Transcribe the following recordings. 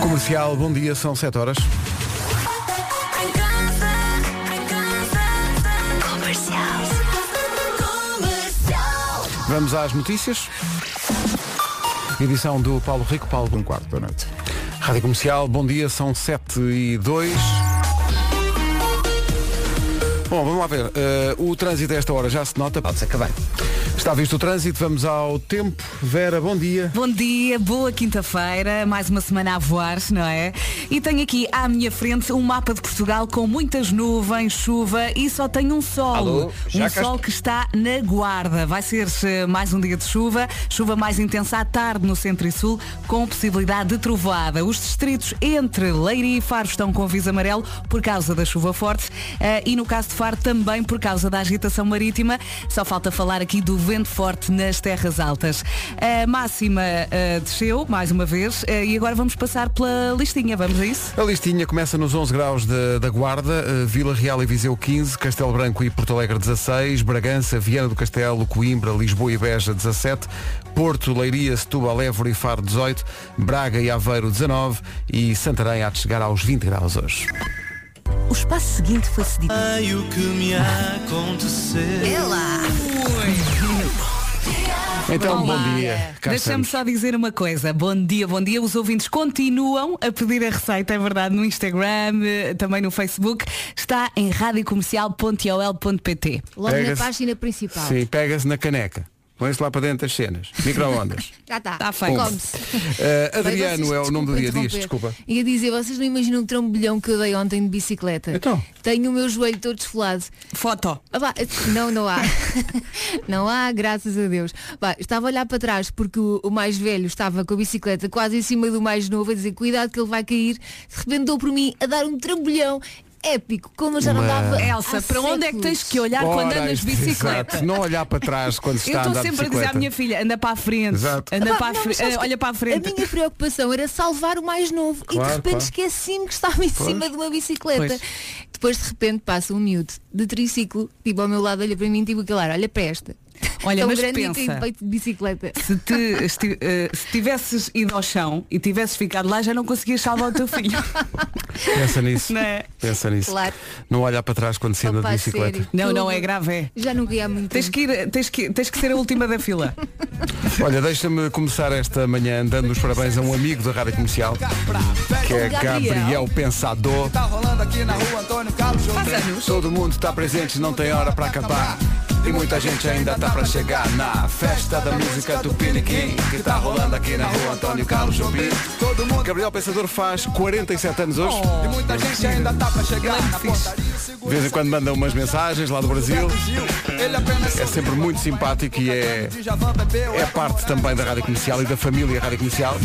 Comercial, bom dia, são 7 horas. Vamos às notícias. Edição do Paulo Rico, Paulo um quarto da noite. Rádio Comercial, bom dia, são 7 e 2. Bom, vamos lá ver. Eh, o trânsito a esta hora já se nota. Pode ser que bem. Está visto o trânsito, vamos ao tempo. Vera, bom dia. Bom dia, boa quinta-feira, mais uma semana a voar, não é? E tenho aqui à minha frente um mapa de Portugal com muitas nuvens, chuva e só tem um sol. Alô, já um sol que está na guarda. Vai ser eh, mais um dia de chuva, chuva mais intensa à tarde no centro e sul, com possibilidade de trovoada. Os distritos entre Leiria e Faro estão com aviso amarelo por causa da chuva forte eh, e no caso de Faro também por causa da agitação marítima. Só falta falar aqui do vento forte nas terras altas. A máxima eh, desceu, mais uma vez, eh, e agora vamos passar pela listinha. Vamos a isso? A listinha começa nos 11 graus da, da Guarda, eh, Vila Real e Viseu 15, Castelo Branco e Porto Alegre 16, Bragança, Viana do Castelo, Coimbra, Lisboa e Beja 17, Porto, Leiria, Setúbal, Évora e Faro 18, Braga e Aveiro 19 e Santarém há de chegar aos 20 graus hoje. O espaço seguinte foi cedido. Ai, o que me aconteceu. Então, bom Olá. dia. Cá Deixa-me só dizer uma coisa. Bom dia, bom dia. Os ouvintes continuam a pedir a receita, é verdade, no Instagram, eh, também no Facebook. Está em radiocomercial.ol.pt. Logo na página principal. Sim, pega-se na caneca. Põe-se lá para dentro das cenas. Microondas. Já está. Tá feito. Eh, Bem, Adriano vocês- é o nome do dia. Diz, desculpa. Ia dizer, vocês não imaginam o trambolhão que eu dei ontem de bicicleta. Então? Tenho o meu joelho todo desfolado. Foto. Ah, vá, não, não há. não há, graças a Deus. Vá, estava a olhar para trás porque o, o mais velho estava com a bicicleta quase em cima do mais novo a dizer cuidado que ele vai cair. De repente deu por mim a dar um trambolhão épico, como eu já não dava. Elsa, para onde é que tens que olhar quando Ora, andas de bicicleta? exato. Não olhar para trás quando se Eu está a estou sempre a dizer à bicicleta. minha filha, anda para a frente. Exato. Anda Ah, para a não, frente. sabes que olha para a frente. A minha preocupação era salvar o mais novo e Claro, de repente claro. esqueci-me que estava em cima de uma bicicleta. Pois. Depois de repente passa um miúdo de triciclo, tipo ao meu lado, olha para mim, tipo aquele ar, olha para esta. Olha, Tão mas grande e pensa. tem peito de bicicleta. Se, te, esti- eh, se tivesses ido ao chão e tivesses ficado lá, já não conseguias salvar o teu filho. Pensa nisso. Não é? Pensa nisso. Claro. Não olhar para trás quando se anda de bicicleta. sério. Não, não é grave, é. Já não ia há muito Tens que, ir, tens, que, tens que ser a última da fila. Olha, deixa-me começar esta manhã dando os parabéns a um amigo da Rádio Comercial, que é Gabriel. Pensador. Tá rolando aqui na rua Antônio Carlos Jobim. Todo mundo está presente, não tem hora para acabar. E muita gente ainda tá para chegar na festa da música do Piniquim, que tá rolando aqui na rua Antônio Carlos Jobim. Todo mundo Gabriel Pensador faz 47 anos hoje. e muita gente ainda tá pra chegar na portaria. De vez em quando manda umas mensagens lá do Brasil. É sempre muito simpático e é, bebeu. é parte também da Rádio Comercial e da família Rádio Comercial.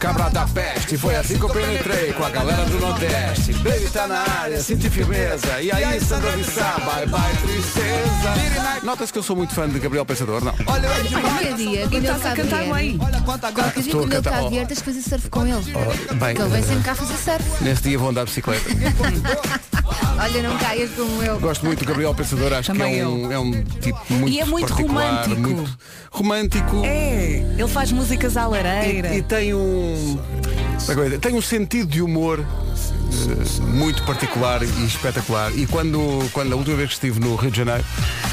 Cabra da peste, foi assim que eu penetrei com a galera do Nordeste. Baby tá na área, senti firmeza. E aí, Sandra Vissá, bye bye, tristeza. Nota-se que eu sou muito fã de Gabriel Pensador, não? Olha o Ed Olha, dia quando ele cá a cantar bem. Olha quanta Qualquer gata. dia quando ele cantar. cá vier, tens que fazer surf com ele. Oh, bem, ele vem sempre cá fazer surf. Nesse dia vou andar de bicicleta. Olha, não caias como eu. Gosto muito do Gabriel Pensador, acho Também que é um, é um tipo muito E é muito romântico. muito romântico. É, ele faz músicas à lareira. E, e tem um. Como é? Tem um sentido de humor eh, muito particular e espetacular. E quando, quando a última vez que estive no Rio de Janeiro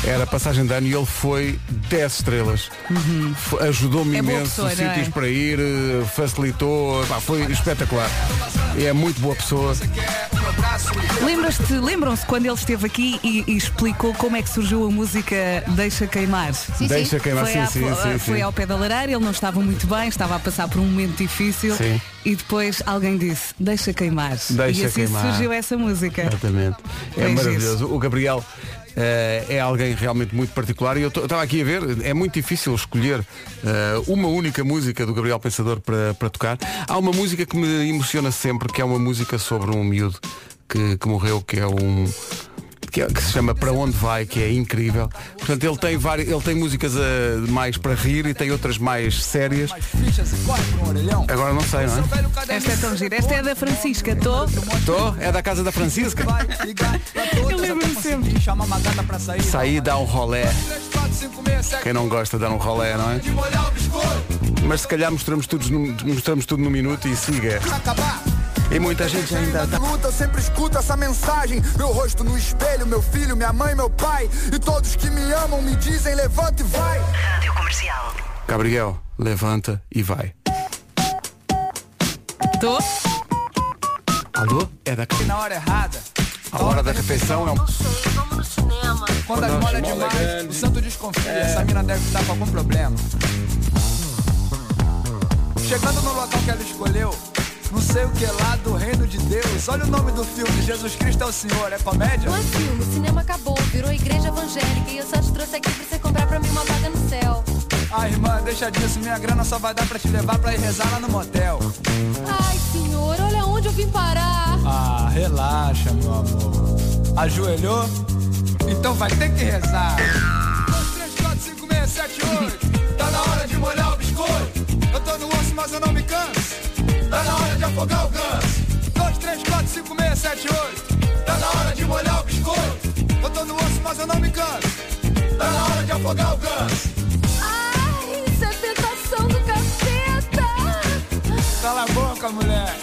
era a passagem de ano e ele foi 10 estrelas. F- Ajudou-me É imenso, pessoa, é? sítios para ir, eh, facilitou, pá, foi espetacular. E é muito boa pessoa. Lembras-te, lembram-se quando ele esteve aqui e, e explicou como é que surgiu a música Deixa Queimar? Sim, Deixa sim. queimar, Foi, sim, foi- sim, foi sim. ao pé da lareira, ele não estava muito bem, estava a passar por um momento difícil Sim. E depois alguém disse, deixa queimar. Deixa e assim queimar. surgiu essa música. Exatamente. É Bem maravilhoso. O Gabriel eh, é alguém realmente muito particular e eu estava aqui a ver, é muito difícil escolher eh, uma única música do Gabriel Pensador para, para tocar. Há uma música que me emociona sempre, que é uma música sobre um miúdo que, que morreu, que é um. Que, é- que se chama Para Onde Vai, que é incrível. Portanto, ele tem, várias, ele tem músicas eh, mais para rir e tem outras mais sérias. Agora não sei, não é? Esta é tão gira. Esta é da Francisca, estou. Tô? É da casa da Francisca? Eu lembro-me até sempre. sair. Dá um rolé. 3, 4, 5, 6, 7, Quem não gosta de dar um rolé, não é? Mas se calhar mostramos tudo, no, mostramos tudo no minuto e siga. E muita gente ainda tá. luta, eu sempre escuto essa mensagem. Meu rosto no espelho, meu filho, minha mãe, meu pai. E todos que me amam me dizem levanta e vai. Rádio Comercial. Gabriel, levanta e vai. Tô? Alô? É da Na hora errada. A hora da refeição é um. Vamos no cinema. Quando as mola é demais, o santo desconfia. Essa mina deve estar com algum problema. Chegando no local que ela escolheu, não sei o que lá do reino de Deus. Olha o nome do filme, Jesus Cristo é o Senhor. É comédia? Não é filme, o cinema acabou, virou igreja evangélica e eu só te trouxe aqui pra você comprar pra mim uma vaga no céu. Ah, irmã, deixa disso. Minha grana só vai dar pra te levar pra ir rezar lá no motel. Ai, senhor, olha onde eu vim parar. Ah, relaxa, meu amor. Ajoelhou? Então vai ter que rezar. 2, 3, 4, 5, 6, 7, 8. Tá na hora de molhar o biscoito. Eu tô no osso, mas eu não me canso. Tá na hora de afogar o ganso. 2, 3, 4, 5, 6, 7, 8. Tá na hora de molhar o biscoito. Eu tô no osso, mas eu não me canso. Tá na hora de afogar o ganso. Ai, isso é tentação do caceta. Cala a boca, mulher.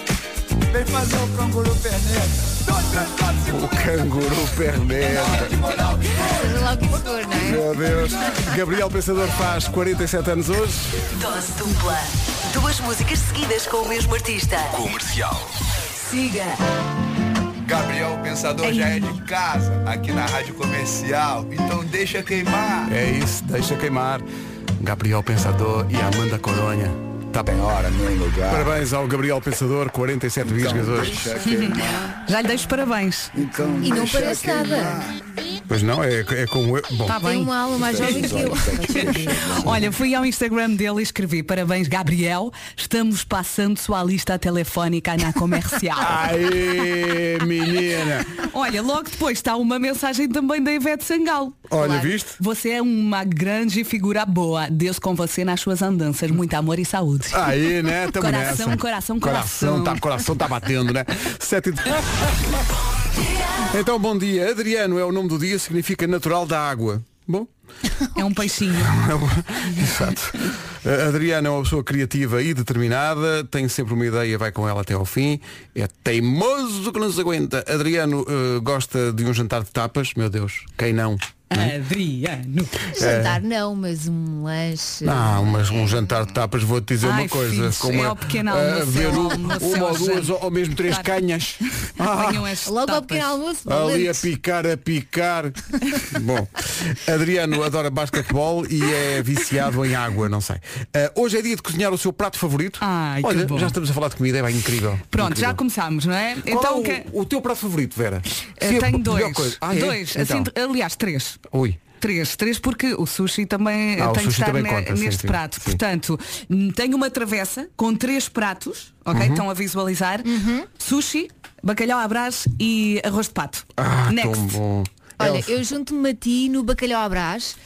Vem fazer o canguru perneta. 2, 3, 4, 5, O canguru perneta. não é? Meu Deus. Gabriel Pensador faz 47 anos hoje. Dose dupla. Duas músicas seguidas com o mesmo artista. Siga. Gabriel Pensador já é de casa, aqui na Rádio Comercial, então deixa queimar. É isso, deixa queimar. Gabriel Pensador e Amanda Coronha. Tá bem. Hora, nem lugar. Parabéns ao Gabriel Pensador, 47 visgas hoje. Já lhe deixo parabéns. Então E não parece nada. Pois não, é, é como eu. Bom, Tá Tem bem. uma alma mais jovem que eu. Olha, fui ao Instagram dele e escrevi Parabéns, Gabriel. Estamos passando sua lista telefónica na comercial. Aê, menina. Olha, logo depois está uma mensagem também da Ivete Sangalo. Olha, Claro. viste? Você é uma grande figura boa. Deus com você nas suas andanças. Muito amor e saúde. Aí, né? Tamo Coração, nessa. coração, coração. coração. Tá, coração tá batendo, né? Sete e... Então, bom dia. Adriano é o nome do dia, significa natural da água. Bom, É um peixinho. Exato. A Adriana é uma pessoa criativa e determinada, tem sempre uma ideia, vai com ela até ao fim, é teimoso que não se aguenta. Adriano eh, gosta de um jantar de tapas, meu Deus, quem não? Adriano. Jantar não, mas um lanche. Não, mas um jantar de tapas, vou-te dizer Ai, uma coisa. filhos, é o pequeno eh, almoço, ver é um- uma é o ou duas ou mesmo três Claro. canhas. Ah, Logo ao tapas. pequeno almoço. Ali a picar, a picar. Bom, Adriano adora basquetebol e é viciado em água, não sei. Ah, hoje é dia de cozinhar o seu prato favorito. Ai, que Olha, bom. já estamos a falar de comida, é bem incrível. Pronto, Incrível. já começámos, não é? Qual então é o, que- o teu prato favorito, Vera? É tenho dois. Ah, é? Dois. Então. Assim, aliás, três. Ui. Três, três porque o sushi também Ah, tem que sushi estar também ne- conta, neste sim, prato. sim. Portanto, hum, tenho uma travessa com três pratos, ok? Uhum. Estão a visualizar. Sushi, bacalhau à brás e arroz de pato. Ah, Next. tão bom. Olha, Elsa. eu junto-me a ti no bacalhau à brás.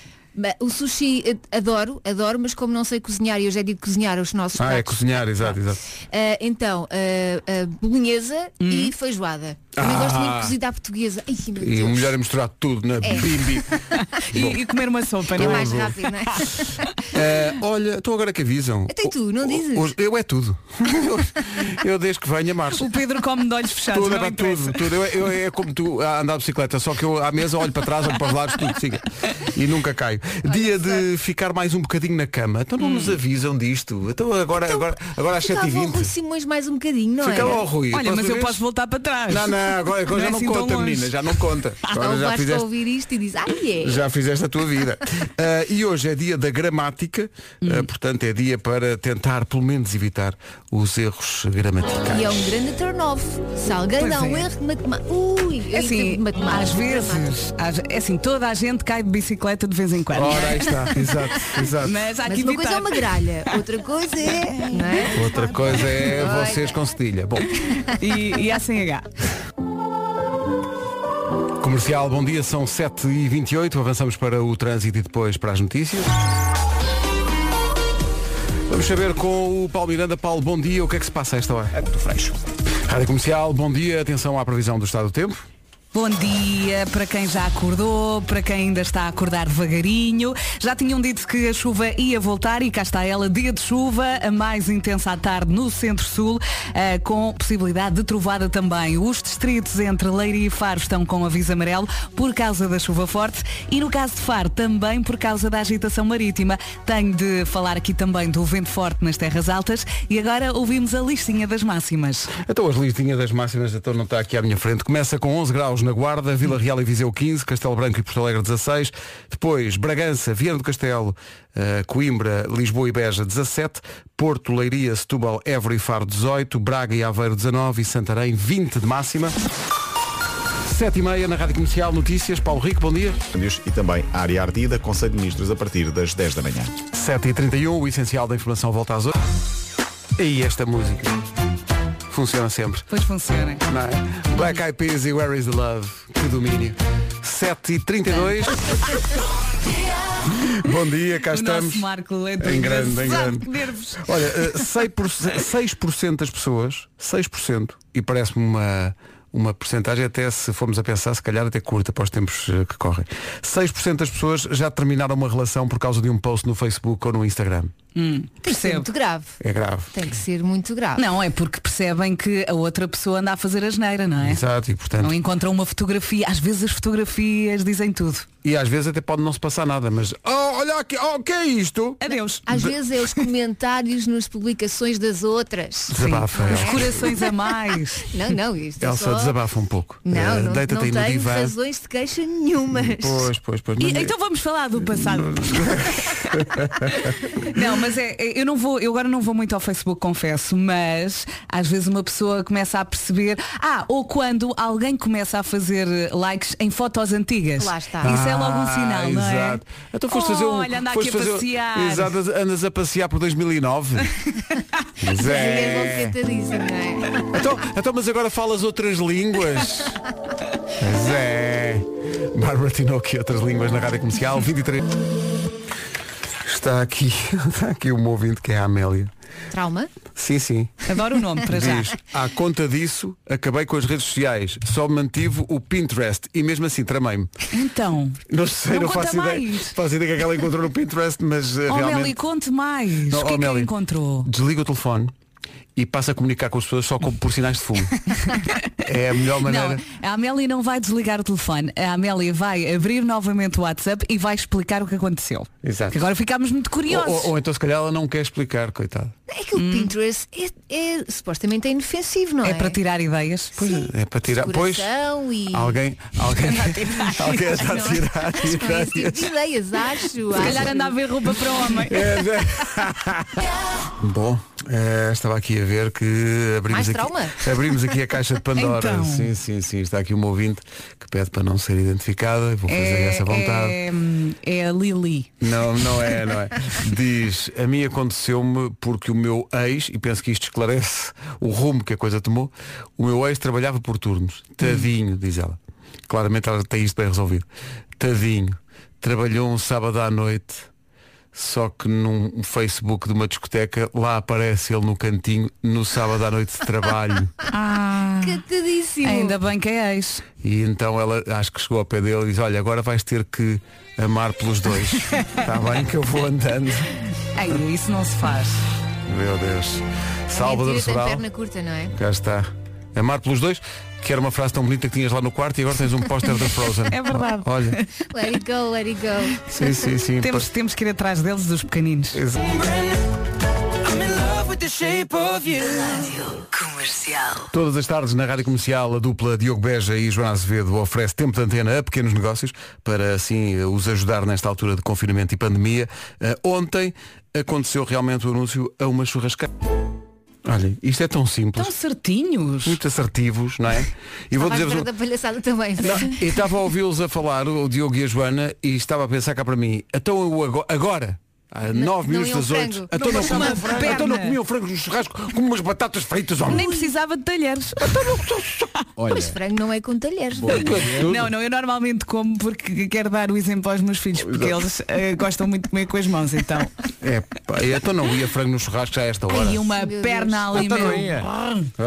O sushi eh, adoro, adoro, mas como não sei cozinhar, e eu já digo cozinhar os nossos Ah, é pratos. cozinhar, exato, exato. Ah, então, ah, ah, bolonhesa e feijoada. Também Ah. gosto muito de cozida à portuguesa. Ai, meu E o melhor é misturar tudo na bimbi. E, e comer uma sopa, É não é? mais rápido, não é? Ah, olha, estou agora que avisam. Até tu, não dizes? Hoje- eu é tudo. eu, eu desde que venha março. O Pedro come de olhos fechados, Tudo, é não interessa. tudo, tudo. Eu, eu- é como tu a andar de bicicleta, só que eu à mesa olho para trás, olho para os lados, tudo siga. E nunca caio. Dia de ficar mais um bocadinho na cama. Então não nos avisam disto. Então agora, agora, agora às Ficava o Rui 7h20. Simões mais um bocadinho, não Fica é? lá ao Rui. Olha, mas eu posso voltar para trás. Não, não, agora, agora Não é já não assim conta, menina, já não conta. Agora já fizeste. ouvir isto e diz, ai é. Já fizeste a tua vida. Ah, e hoje é dia da gramática, ah, portanto é dia para tentar pelo menos evitar os erros gramaticais. E é um grande turn-off. Se alguém Pois dá um é. erro de matemática. Ui, É assim, às vezes, às- é assim, toda a gente cai de bicicleta de vez em quando. Ora, aí está, exato, exato. Mas há Mas que uma coisa é evitar. uma gralha, outra coisa é. Não é? Outra coisa é vocês com cedilha. Bom, E, e há sem H. comercial, bom dia, são 7h28, avançamos para o trânsito e depois para as notícias. Vamos saber com o Paulo Miranda. Paulo, bom dia, o que é que se passa a esta hora? É do freixo. Rádio Comercial, bom dia, atenção à previsão do estado do tempo. Bom dia para quem já acordou, para quem ainda está a acordar devagarinho. Já tinham dito que a chuva ia voltar e cá está ela, dia de chuva, a mais intensa à tarde no centro-sul, eh, com possibilidade de trovada também. Os distritos entre Leiria e Faro estão com aviso amarelo por causa da chuva forte e no caso de Faro também por causa da agitação marítima. Tenho de falar aqui também do vento forte nas terras altas e agora ouvimos a listinha das máximas. Então as listinhas das máximas, então não está aqui à minha frente. Começa com 11 graus na Guarda, Vila Real e Viseu 15, Castelo Branco e Porto Alegre 16. Depois Bragança, Viana do Castelo, eh, Coimbra, Lisboa e Beja 17. Porto, Leiria, Setúbal, Évora e Faro 18. Braga e Aveiro 19 e Santarém 20 de máxima. 7 e meia na Rádio Comercial Notícias. Paulo Rico, bom dia. E também a área ardida, Conselho de Ministros a partir das 10 da manhã. 7 e 31 o essencial da informação volta às 8. E esta música funciona sempre. Pois funciona. É? Black Eyed Peas e Where is the Love? Que domínio. 7 e 32 Bom dia, cá O estamos. Marco é Em grande, em grande. nervos. Olha, eh, 6%, 6% das pessoas, 6%, e parece-me uma, uma porcentagem até se formos a pensar, se calhar até curta para os tempos eh, que correm. 6% das pessoas já terminaram uma relação por causa de um post no Facebook ou no Instagram. Tem que ser Percebo. muito grave. É grave. Tem que ser muito grave. Não, é porque percebem que a outra pessoa anda a fazer a geneira, não é? Exato, e portanto. Não encontram uma fotografia. Às vezes as fotografias dizem tudo. E às vezes até pode não se passar nada, mas. Oh, olha aqui, oh, o que é isto? Adeus. Às vezes é os comentários nas publicações das outras. Desabafa, Os Elsa. corações a mais. Não, não, isto é Elsa, só... desabafa um pouco. Não, Eh, não, Deita-te não aí no tenho divã. razões de queixa nenhumas. Pois, pois, pois. E- mas- então vamos falar do passado. não, mas é, é- eu não vou, eu agora não vou muito ao Facebook, confesso, mas às vezes uma pessoa começa a perceber, ah, ou quando alguém começa a fazer likes em fotos antigas. Lá está. Isso é logo um sinal, não é? Exato. Então foste fazer um. Olha, anda foste aqui a fazer- passear. Exato, andas a passear por 2009. Mas É é. é? Então, então, mas agora falas outras línguas. Mas é. Bárbara Tinoco e outras línguas na rádio comercial 23. Está aqui, está aqui um ouvinte que é a Amélia. Trauma? Sim, sim. Adoro o nome para já. Diz, à conta disso, acabei com as redes sociais. Só mantive o Pinterest e mesmo assim tramei-me. Então, Não sei, Não não, faço mais. ideia. Faço ideia que ela encontrou no Pinterest, mas uh, oh Meli, realmente. conte mais. Não, o que oh, é que Meli, encontrou? Desliga o telefone e passa a comunicar com as pessoas só com, por sinais de fumo. é a melhor maneira. Não, a Amélia não vai desligar o telefone. A Amélia vai abrir novamente o WhatsApp e vai explicar o que aconteceu. Exato. Que agora ficámos muito Ou, curiosos. ou- ou então se calhar ela não quer explicar, coitado. É que o Pinterest é, é- supostamente é inofensivo, não é? é para tirar ideias. Pois é, é para tirar. Pois e... alguém, alguém, alguém está a tirar esse tipo de ideias. ideias, acho. Se calhar anda a ver roupa para homem. É, é. Bom, eh, estava aqui a ver que abrimos aqui, abrimos aqui a caixa de Pandora. Então. Sim, sim, sim. Está aqui uma ouvinte que pede para não ser identificada. Vou fazer essa vontade. é, é a Lili. Não, não é, não é. Diz, a mim aconteceu-me porque o meu ex, e penso que isto esclarece o rumo que a coisa tomou, o meu ex trabalhava por turnos. Tadinho, diz ela. Claramente ela tem isto bem resolvido. Tadinho. Trabalhou um sábado à noite, só que num Facebook de uma discoteca, lá aparece ele no cantinho, no sábado à noite de trabalho. Catadíssimo. Ainda bem que é ex. E então ela acho que chegou ao pé dele e diz, olha, agora vais ter que amar pelos dois. Está bem que eu vou andando. Ei, isso não se faz. Meu Deus. Salvador Sobral. perna curta, não é? Cá está. Amar pelos dois, que era uma frase tão bonita que tinhas lá no quarto e agora tens um póster da Frozen. É verdade. Olha, Let it go, let it go. sim, sim, sim. Temos, temos que ir atrás deles, dos pequeninos. Exa- Comercial. Todas as tardes na Rádio Comercial, a dupla Diogo Beja e Joana Azevedo oferece tempo de antena a pequenos negócios para assim os ajudar nesta altura de confinamento e pandemia. Eh, ontem aconteceu realmente o anúncio a uma churrasqueira. Olha, isto é tão simples, Tão certinhos. muito assertivos, não é? E vou Estava à dizer-vos da palhaçada também. Não, e estava a ouvi-los a falar, o Diogo e a Joana, e estava a pensar cá para mim, então eu agora, agora, Há Não- 9 não minutos é das 8. frango. Então não, Não, comia- então não comiam frango no churrasco com umas batatas fritas, homem. Nem precisava de talheres. Olha, Pois frango não é com talheres. Não, não, eu normalmente como porque quero dar o exemplo aos meus filhos, porque eles eh, gostam muito de comer com as mãos, então. É, pá, então não ia frango no churrasco já a esta hora. Ai, uma Meu perna ali então não meu. ia.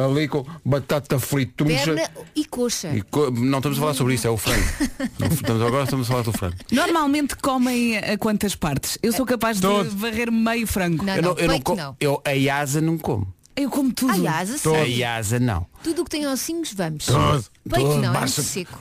Ali com batata frita. Perna e coxa. E co- Não estamos a falar sobre isso, é o frango. Não estamos, agora estamos a falar do frango. Normalmente comem a quantas partes? Eu sou capaz de Todo. varrer meio frango. Não, eu não, não, eu não, não. Eu, a asa não como. Eu como tudo. Asa, A sim. asa não. Tudo o que tem ossinhos, vamos. Todo. Peito Todo. não, é muito seco.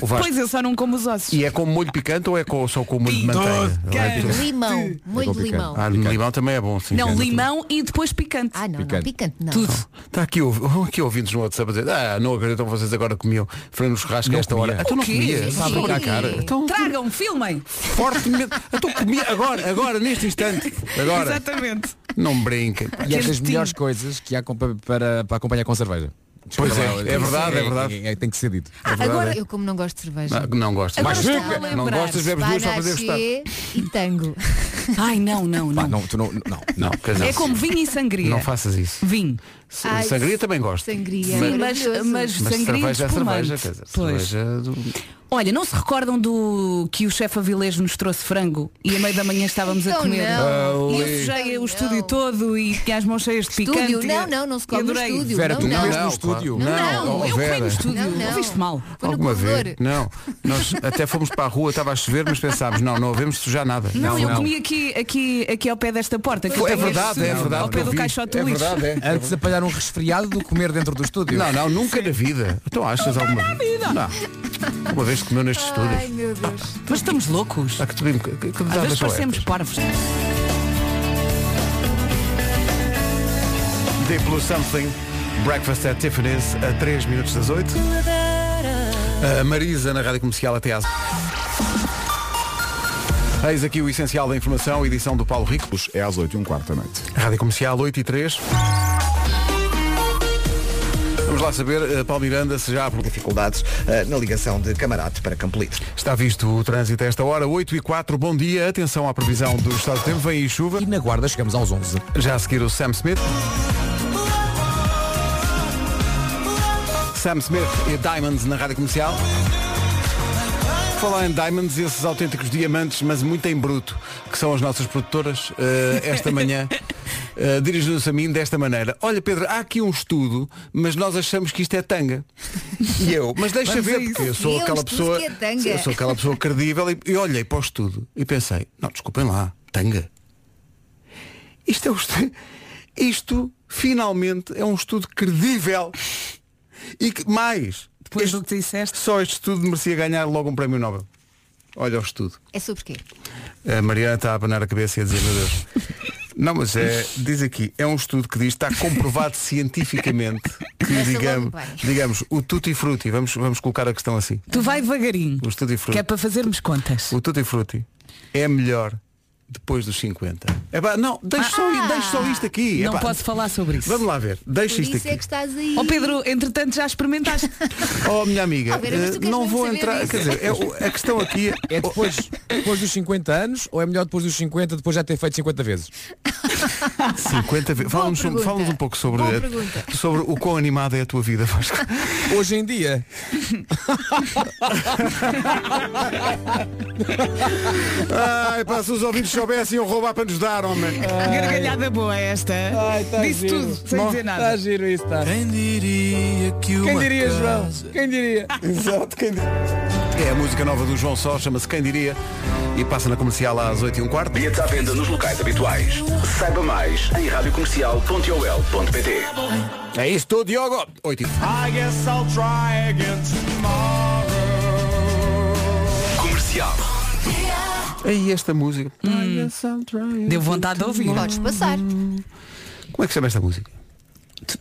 O Vasco. Pois eu só não como os ossos. E é com molho picante ou é com, só com molho de tudo. Limão, molho de complicado. limão. Ah, limão também é bom, sim. Não, limão e depois picante. Ah, não, não, Picante. picante não. Tudo. Está aqui, ouv- aqui ouvintes no WhatsApp a dizer, ah, não acreditam vocês agora comiam frango no churrasco a Não esta comia. hora. Então não quê? comia, sabe Sim. para a cara. Então, Tragam, filmem. fortemente. Então comia agora, agora, neste instante. Agora. Exatamente. Não brinquem. pá. E é das melhores coisas que há com- para, para acompanhar com cerveja. Pois é, lá, é verdade, é verdade. é- tem que ser dito. Ah, agora eu como não gosto de cerveja. Não, não. Agora Mas está a não gostas, bebes duas só para dizer gostar. E tango. Ai, não, não, Pá, não. não, tu não, não. Não, dizer, É como vinho e sangria. não faças isso. Vinho. S- Ai, Sangria também gosto. Sangria. Sim, mas, mas, Mas sangria cerveja é cerveja, quer dizer, cerveja do... Olha, não se recordam do que o chefe Avilés nos trouxe frango e a meio da manhã estávamos a comer? não. E eu sujei o Não. estúdio todo e tinha as mãos cheias de picante. Estúdio, não, não, não se come no estúdio. Vera, não, tu não. comeste Não, no estúdio. claro. Não, Não, eu Vera. comi no estúdio. Não, não. Ouviste mal. Foi Alguma vez? Não. Nós até fomos para a rua, estava a chover, mas pensámos, não, não havemos sujar nada. Não, eu não. comi aqui, aqui, aqui ao pé desta porta. que Foi- é verdade, é verdade. Ao pé do caixote é verdade, é. Antes de apanhar um resfriado do comer dentro do estúdio. Não, não, nunca na vida. Então achas alguma vez? Não. Uma vez comeu neste estúdio. Ai meu Deus. Mas estamos loucos. Ah, que tu que, que, que Às vezes parecemos parvos. Deep Blue Something, Breakfast at Tiffany's, a 3 minutos das 8. A Marisa na Rádio Comercial até às... Eis aqui o essencial da informação, edição do Paulo Rico. É às 8 e um quarto da noite. Rádio Comercial 8 e 3. Vamos lá saber, eh, Paulo Miranda, se já dificuldades eh, na ligação de Camarate para Campolide. está visto o trânsito a esta hora, 8 e 4, bom dia, atenção à previsão do estado do tempo, vem aí chuva, E na guarda chegamos aos 11. já a seguir o Sam Smith. Sam Smith e Diamonds na Rádio Comercial. Falar em Diamonds, esses autênticos diamantes, mas muito em bruto, que são as nossas produtoras, eh, esta manhã, eh, dirigindo-se a mim desta maneira. Olha, Pedro, há aqui um estudo, mas nós achamos que isto é tanga. E eu, mas deixa Vamos ver, porque eu sou aquela pessoa. é. Eu sou aquela pessoa credível e, e olhei para o estudo e pensei, não, desculpem lá, tanga. Isto é um estudo. Isto finalmente é um estudo credível. E que mais, Depois este- do que disseste. só este estudo merecia ganhar logo um prémio Nobel. Olha o estudo. É sobre quê? A Mariana está a abanar a cabeça e a dizer, meu Deus. Não, mas é, diz aqui, é um estudo que diz, está comprovado cientificamente que, Começa digamos, logo bem. digamos, o tutti frutti, vamos, vamos colocar a questão assim. Tu vai devagarinho. O tutti Que frutti. é para fazermos contas. O tutti frutti é melhor depois dos 50. É pá, não, deixa, só, Ah! deixa só isto aqui. Não Epá, posso falar sobre isso. Vamos lá ver, deixa Por isto isso aqui. é que estás aí. Ó Pedro, entretanto já experimentaste. Oh, minha amiga, tu eh, não vou entrar. Quer dizer, é a questão aqui é. É depois, depois dos 50 anos ou é melhor depois dos 50 depois já ter feito 50 vezes? 50 vezes. Fala-nos fala um pouco sobre, pergunta. sobre o quão animada é a tua vida, Vasco. Hoje em dia, Ai, se os ouvintes soubessem, iam roubar para nos dar, homem. Gargalhada boa esta. Disse tudo, sem dizer nada. Está giro isso, está. Quem diria que Quem diria, João? Quem diria? Exato, quem diria? É a música nova do João Só, chama-se Quem Diria e passa na comercial às 8 e um quarto. Bilhetes à venda nos locais habituais. Saiba mais em radiocomercial.ol.pt É isso tudo, Diogo. 8 e... Comercial. Aí esta música. Deu vontade de ouvir. Podes passar. Como é que se chama esta música?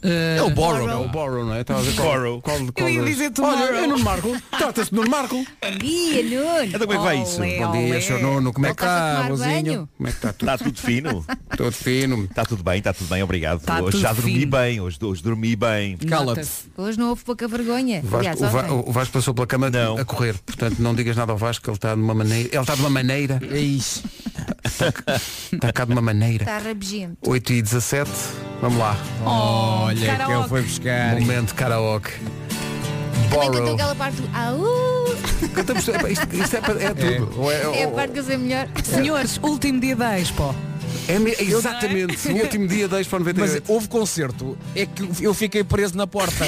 É o Borrow. É o Borrow, não é? Estava a dizer qual- Borrow. Qual, qual, Eu ia dizer Olha, é Nuno Marco. Trata-se de Nuno Marco. Bom dia, Nuno. Então como é que vai isso? Olé, Bom dia, olé. Sr. Nuno. Como é que está, mozinho? Como é que está tudo? Está tudo fino? Todo fino. Está tudo bem, está tudo bem, obrigado. Tá hoje tudo já dormi fino. bem, hoje, hoje dormi bem. Cala-te. Hoje não houve pouca vergonha. O Aliás, Vasco, o, o Vasco passou pela cama Não. a correr. Portanto, não digas nada ao Vasco, que ele está de uma maneira. Ele está de uma maneira. É isso. Está cá de uma maneira. Está rabugento. 8 e 17, vamos lá. Olha, que karaoke. ele foi buscar. Momento karaoke. Também cantou Borrow. aquela parte do Au! Cantamos, isto, isto é, é tudo. Ou é- É a parte que eu sei melhor. Senhores, último dia da Expo. é me- exatamente. O último dia 10 para Mas 98. houve concerto, é que eu fiquei preso na porta.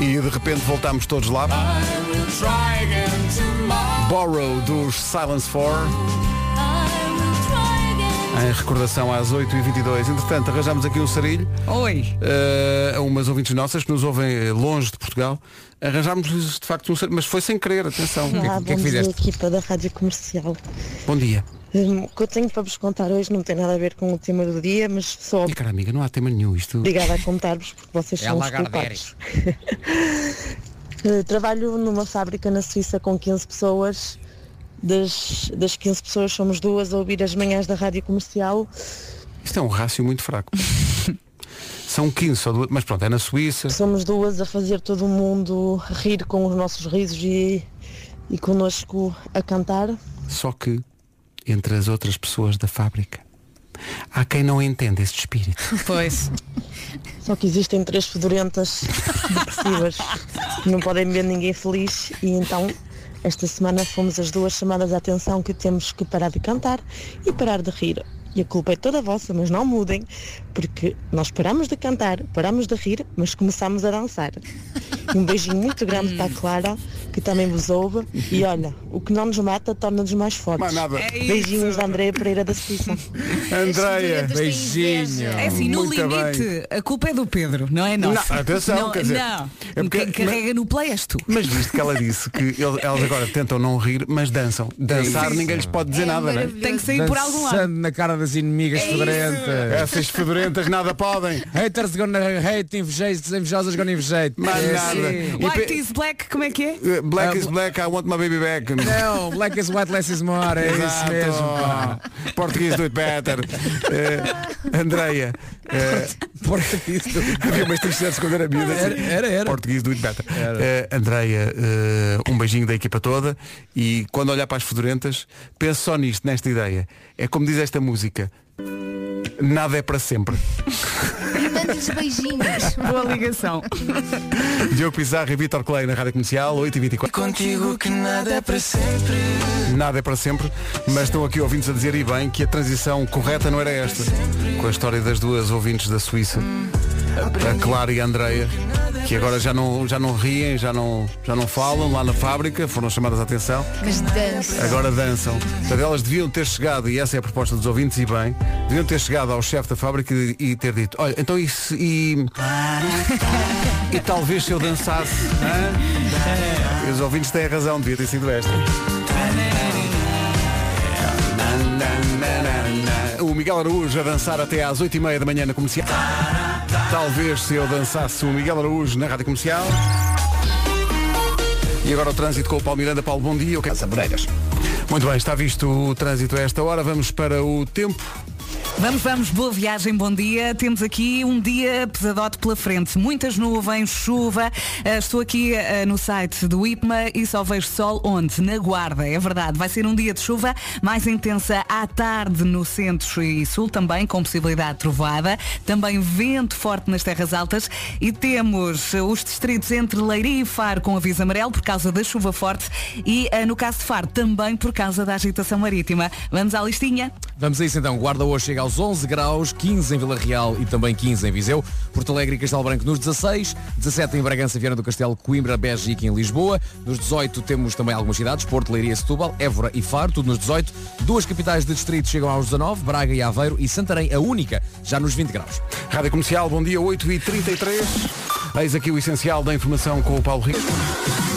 E de repente voltámos todos lá. Borrow dos Silence 4. Em recordação às 8h22. Entretanto, arranjámos aqui um sarilho Oi. eh, a umas ouvintes nossas que nos ouvem eh, longe de Portugal. Arranjámos de facto um sarilho, mas foi sem querer, atenção. É Olá, que- o que é bom que dia, fizeste? equipa da Rádio Comercial. Bom dia. Hum, O que eu tenho para vos contar hoje não tem nada a ver com o tema do dia, mas só E cara amiga, não há tema nenhum isto. obrigada a contar-vos porque vocês É são os culpados. Eh, Trabalho numa fábrica na Suíça com 15 pessoas. Das, das 15 pessoas somos duas a ouvir as manhãs da Rádio Comercial. Isto é um rácio muito fraco. São 15 só duas, mas pronto, é na Suíça. Somos duas a fazer todo o mundo rir com os nossos risos e, e connosco a cantar. Só que entre as outras pessoas da fábrica há quem não entenda este espírito. Pois. Só que existem três fedorentas depressivas que não podem ver ninguém feliz e então esta semana fomos as duas chamadas a atenção que temos que parar de cantar e parar de rir. E a culpa é toda vossa, mas não mudem, porque nós paramos de cantar, paramos de rir, mas começamos a dançar. Um beijinho muito grande para a Clara, que também vos ouve. E olha, o que não nos mata torna-nos mais fortes. Mais nada. É isso. Beijinhos da Andréia Pereira da Suíça. Andreia, Beijinho. É assim, no Muito limite, a culpa é do Pedro, não é nossa. Não, atenção, não, quer dizer, Não, é porque- quem carrega no play és tu. Mas visto que ela disse que ele- elas agora tentam não rir, mas dançam. Dançar isso. ninguém lhes pode dizer É nada, né? Tem que sair por algum lado. Dançando na cara das inimigas fedorentas. Essas fedorentas nada podem. Haters gonna hate, invejeiros, invejosas gonna invejate. Mais É nada. White is black, como é que é? Uh, Black Ah, is black, I want my baby back. Não, black is white, less is more. É isso mesmo. Português do it better. Uh, Andreia. Uh, Português do- havia umas t-shirts quando era miúda. Era, era, era. Português do it better. Uh, Andreia, uh, um beijinho da equipa toda e quando olhar para as fedorentas, pense só nisto, nesta ideia. É como diz esta música. Nada é para sempre. E beijinhos. Boa ligação. Diogo Pizarro e Vitor Clay na Rádio Comercial, 8h24. Contigo que nada é para sempre. Nada é para sempre, mas estão aqui ouvintes a dizer e bem que a transição correta não era esta. Com a história das duas ouvintes da Suíça, a Clara e a Andreia, que agora já não, já não riem, já não, já não falam lá na fábrica, foram chamadas a atenção, Mas dança. agora dançam. Portanto, elas deviam ter chegado, e essa é a proposta dos ouvintes, e bem, deviam ter chegado ao chefe da fábrica e, e ter dito, olha, então isso e. E talvez se eu dançasse. E os ouvintes têm razão, devia ter sido esta. O Miguel Araújo a dançar até às 8h30 da manhã na comercial. Talvez se eu dançasse o Miguel Araújo na rádio comercial. E agora o trânsito com o Paulo Miranda. Paulo, bom dia. As Amoreiras. Muito bem, está visto o trânsito a esta hora. Vamos para o tempo. Vamos, vamos, boa viagem, bom dia. Temos aqui um dia pesadote pela frente. Muitas nuvens, chuva. Ah, estou aqui ah, no site do IPMA e só vejo sol onde? Na Guarda, é verdade. Vai ser um dia de chuva mais intensa à tarde no centro e sul, também com possibilidade de trovada. Também vento forte nas terras altas. E temos ah, os distritos entre Leiria e Faro com aviso amarelo por causa da chuva forte e no caso de Faro também por causa da agitação marítima. Vamos à listinha? Vamos a isso então. Guarda hoje chega aos 11 graus, 15 em Vila Real e também 15 em Viseu. Porto Alegre e Castelo Branco nos 16, 17 em Bragança, Viana do Castelo, Coimbra, Beja e em Lisboa. Nos 18 temos também algumas cidades, Porto, Leiria, Setúbal, Évora e Faro, tudo nos 18. Duas capitais de distrito chegam aos 19, Braga e Aveiro e Santarém, a única, já nos 20 graus. Rádio Comercial, bom dia, 8h33. Eis aqui o essencial da informação com o Paulo Rico.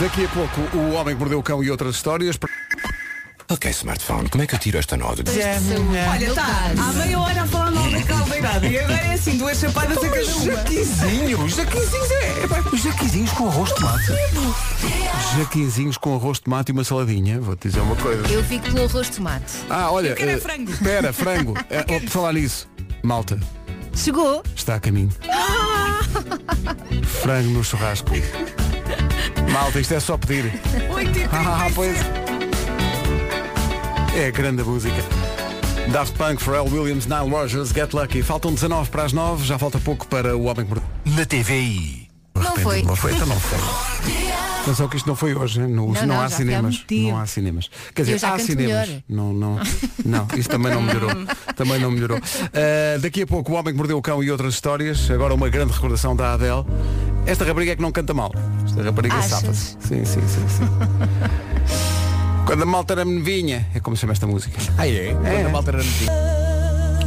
Daqui a pouco, o Homem que Mordeu o Cão e outras histórias. Ok, smartphone, como é que eu tiro esta nota? Olha, está há meia hora a falar mal da caldeirada e agora é assim, duas chapadas a cada uma. Jaquizinhos, jaquizinhos, é, é, pá, jaquizinhos com arroz de tomate. Jaquizinhos com arroz de tomate e uma saladinha, vou-te dizer uma coisa. Eu fico pelo arroz de tomate. Ah, olha, Eu quero é eh, frango. Espera, frango. Eh, oh, por falar nisso, malta, Chegou. está a caminho. Frango no churrasco. Malta, isto é só pedir. Ah, pois. É grande a música. Daft Punk, Pharrell Williams, Nile Rogers, Get Lucky. Faltam 19 para as 9, já falta pouco para o Homem que Mordeu. Na TVI. Não foi. Não foi, então não foi. Atenção que isto não foi hoje, no, Não, não, não, há cinemas. Não há cinemas. Quer dizer, há cinemas. melhor. Não, não, não, isso também não melhorou. também não melhorou. Uh, daqui a pouco o Homem que Mordeu o Cão e outras histórias. Agora uma grande recordação da Adele. Esta rapariga é que não canta mal. Esta rapariga safa-se. Sim, sim, sim, sim. Quando a malta era vinha, é como se chama esta música. Ah, é? Quando a malta era notícia.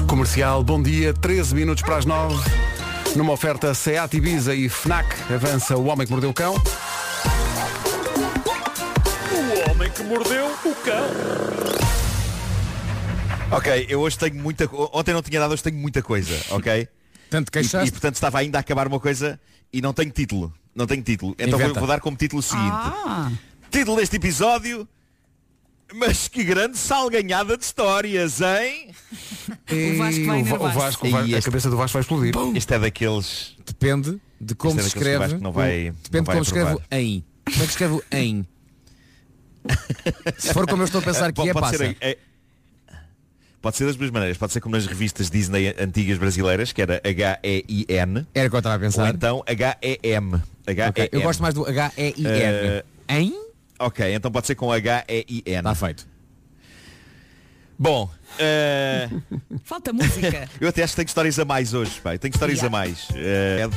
Comercial, bom dia, 13 minutos para as 9. Numa oferta Seat Ibiza e FNAC, avança o Homem que Mordeu o Cão. O homem que mordeu o cão. Ok, eu hoje tenho muita Ontem não tinha dado, hoje tenho muita coisa, ok? Tanto e, queixaste? e portanto estava ainda a acabar uma coisa e não tenho título. Não tenho título. Então vou, vou dar como título o seguinte. Ah, Título deste episódio. Mas que grande salganhada de histórias, hein? E O Vasco vai o, Va- o enervar-se. Vasco, vai- E a este- cabeça do Vasco vai explodir. Este é daqueles. Depende de como Isto é se daqueles que escreve. que não vai- o- não Depende de vai como se escreve o aprovar. em. Como é que escreve o em? Se for como eu estou a pensar que Pode- é, pode passa. ser, é- pode ser das duas maneiras. Pode ser como nas revistas Disney antigas brasileiras, que era H-E-I-N. Era o que eu estava a Ou pensar. então H-E-M. H-E-M. Ok, Eu gosto mais do H-E-I-N. Eh, Em? Ok, então pode ser com H-E-I-N. Está feito. Bom, eh, falta música. eu até acho que tenho histórias a mais hoje, pai. Tenho histórias Yeah. a mais. Eh,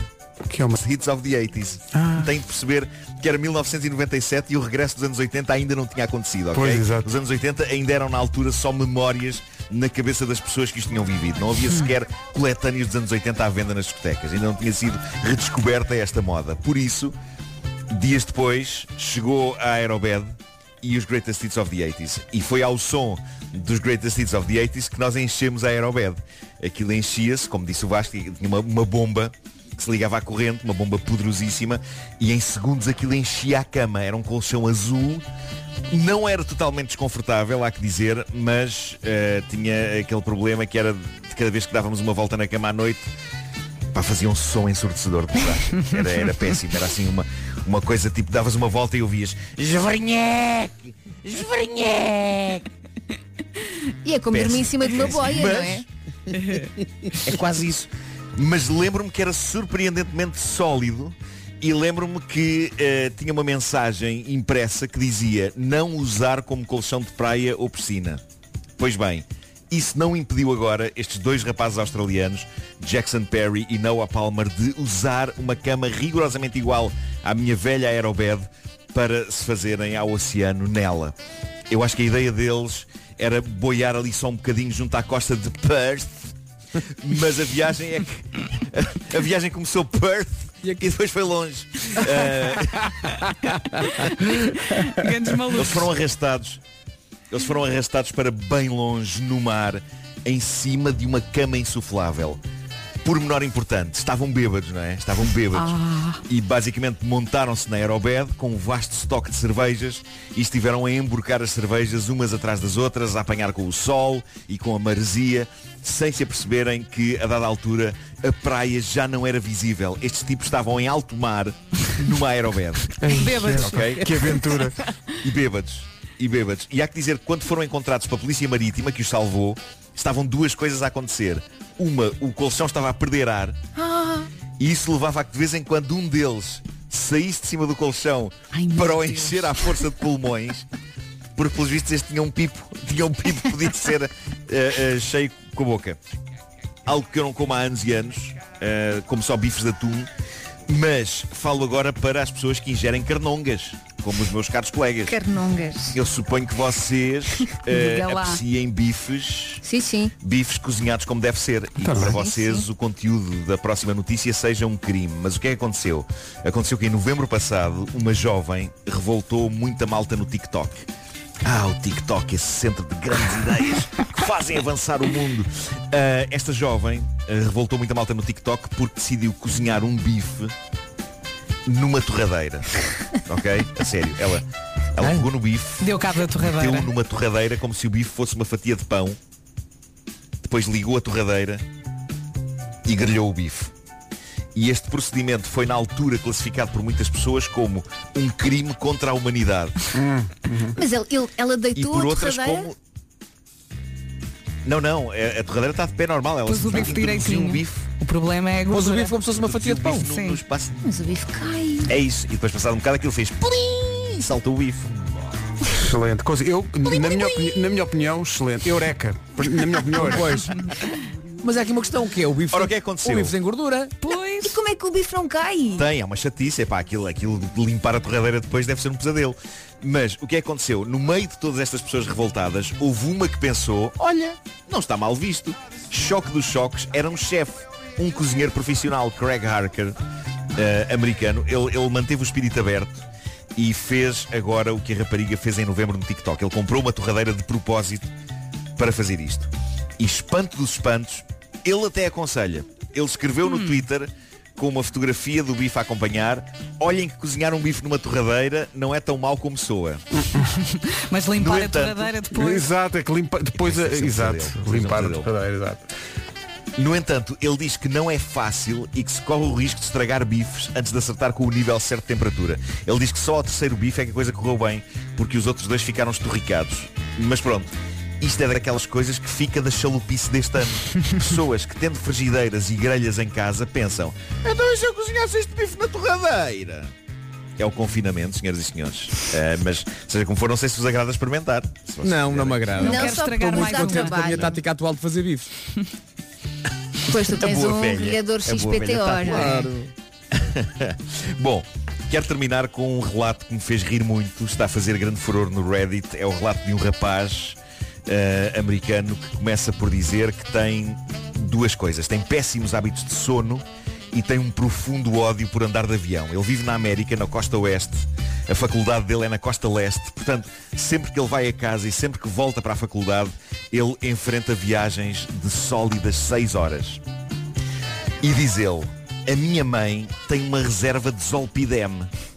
Que é uma... Hits of the 80s. Tenho de perceber que era 1997 e o regresso dos anos 80 ainda não tinha acontecido, ok? Pois, exato. Os anos 80 ainda eram na altura só memórias na cabeça das pessoas que isto tinham vivido. Não havia sequer coletâneos dos anos 80 à venda nas discotecas. Ainda não tinha sido redescoberta esta moda. Por isso, dias depois, chegou a Aerobed e os Greatest Hits of the 80s. E foi ao som dos Greatest Hits of the 80s que nós enchemos a Aerobed. Aquilo enchia-se, como disse o Vasco, tinha uma, uma bomba que se ligava à corrente, uma bomba poderosíssima, e em segundos aquilo enchia a cama. Era um colchão azul. Não era totalmente desconfortável, há que dizer, mas eh, tinha aquele problema que era de cada vez que dávamos uma volta na cama à noite, pá, fazia um som ensurdecedor de. Era, era péssimo, era assim uma, uma coisa tipo, davas uma volta e ouvias Esverneque! Esverneque! E é como dormir em cima de uma boia, não é? É quase isso. Mas lembro-me que era surpreendentemente sólido e lembro-me que eh, tinha uma mensagem impressa que dizia não usar como colchão de praia ou piscina. Pois bem, isso não impediu agora estes dois rapazes australianos, Jackson Perry e Noah Palmer, de usar uma cama rigorosamente igual à minha velha Aerobed para se fazerem ao oceano nela. Eu acho que a ideia deles era boiar ali só um bocadinho junto à costa de Perth mas a viagem é que a viagem começou Perth e depois foi longe. Malucos. eles foram arrastados. Eles foram arrastados para bem longe no mar, em cima de uma cama insuflável. Por menor importante, estavam bêbados, não é? Estavam bêbados. Ah. E basicamente montaram-se na Aerobed com um vasto estoque de cervejas e estiveram a emborcar as cervejas umas atrás das outras, a apanhar com o sol e com a maresia, sem se aperceberem que, a dada altura, a praia já não era visível. Estes tipos estavam em alto mar, numa Aerobed. Bêbados. Ok? Que aventura. E bêbados. E bêbados. E há que dizer que quando foram encontrados pela Polícia Marítima, que os salvou, estavam duas coisas a acontecer. Uma, o colchão estava a perder ar e isso levava a que de vez em quando um deles saísse de cima do colchão para o encher à força de pulmões, porque pelos vistos este tinha um pipo, tinha um pipo que podia ser eh, eh, cheio com a boca. Algo que eu não como há anos e anos, eh, como só bifes de atum, mas falo agora para as pessoas que ingerem carnongas, como os meus caros colegas. Carnongas. Eu suponho que vocês lá. apreciem bifes Sim, sim. bifes cozinhados como deve ser. E Tá para bem. vocês Sim, sim. o conteúdo da próxima notícia seja um crime. Mas o que é que aconteceu? Aconteceu que em novembro passado uma jovem revoltou muita malta no TikTok. Ah, o TikTok, esse centro de grandes ideias que fazem avançar o mundo. Ah, esta jovem ah, revoltou muita malta no TikTok porque decidiu cozinhar um bife numa torradeira. Ok? A sério, ela, ela pegou no bife, Deu cabo da torradeira. meteu numa torradeira como se o bife fosse uma fatia de pão. Depois ligou a torradeira e grelhou o bife. E este procedimento foi na altura classificado por muitas pessoas como um crime contra a humanidade. Mas ele, ele- ela E deitou por a outras como. Não, não, a, a torradeira está de pé normal. Ela Pôs o bife direitinho. um bife. O problema é a Pôs o bife como se fosse uma fatia de pão. introduziu o bife no- no espaço. Mas o bife cai. É isso. E depois passado um bocado aquilo fez plim, e saltou o bife. Excelente. Coisa- Eu, na minha, opini- na minha opinião, excelente. Eureka. Na minha opinião. Pois. Mas é aqui uma questão que é o bife. Ora, o que é que aconteceu? O bife sem gordura. Pois. E como é que o bife não cai? Tem, é uma chatice, é pá, aquilo, aquilo de limpar a torradeira depois deve ser um pesadelo. Mas o que é que aconteceu? No meio de todas estas pessoas revoltadas, houve uma que pensou, olha, não está mal visto. Choque dos choques, era um chefe, um cozinheiro profissional, Craig Harker, eh, americano. Ele, ele manteve o espírito aberto e fez agora o que a rapariga fez em novembro no TikTok. Ele comprou uma torradeira de propósito para fazer isto. E espanto dos espantos, ele até aconselha. Ele escreveu no Twitter com uma fotografia do bife a acompanhar. Olhem que cozinhar um bife numa torradeira não é tão mau como soa. Mas limpar No a entanto- torradeira depois. Exato, é que limpa, depois é exato, é um limpar a torradeira, exato. No entanto, ele diz que não é fácil e que se corre o risco de estragar bifes antes de acertar com o nível certo de temperatura. Ele diz que só ao terceiro bife é que a coisa correu bem, porque os outros dois ficaram esturricados. Mas pronto, isto é daquelas coisas que fica da chalupice deste ano. Pessoas que tendo frigideiras e grelhas em casa pensam, então e se eu cozinhasse este bife na torradeira? É o confinamento, senhoras e senhores. Eh, mas, seja como for, não sei se vos agrada experimentar. Se vocês Não, não me agrada. Não, Não, quero estragar dá um. Contente com a minha tática atual de fazer bife. Depois tu tens um grelhador XPTO, tática. não é? Bom, quero terminar com um relato que me fez rir muito, está a fazer grande furor no Reddit. É o relato de um rapaz eh, americano que começa por dizer que tem duas coisas. Tem péssimos hábitos de sono e tem um profundo ódio por andar de avião. Ele vive na América, na costa oeste. A faculdade dele é na costa leste. Portanto, sempre que ele vai a casa e sempre que volta para a faculdade, ele enfrenta viagens de sólidas 6 horas. E diz ele, a minha mãe tem uma reserva de Zolpidem.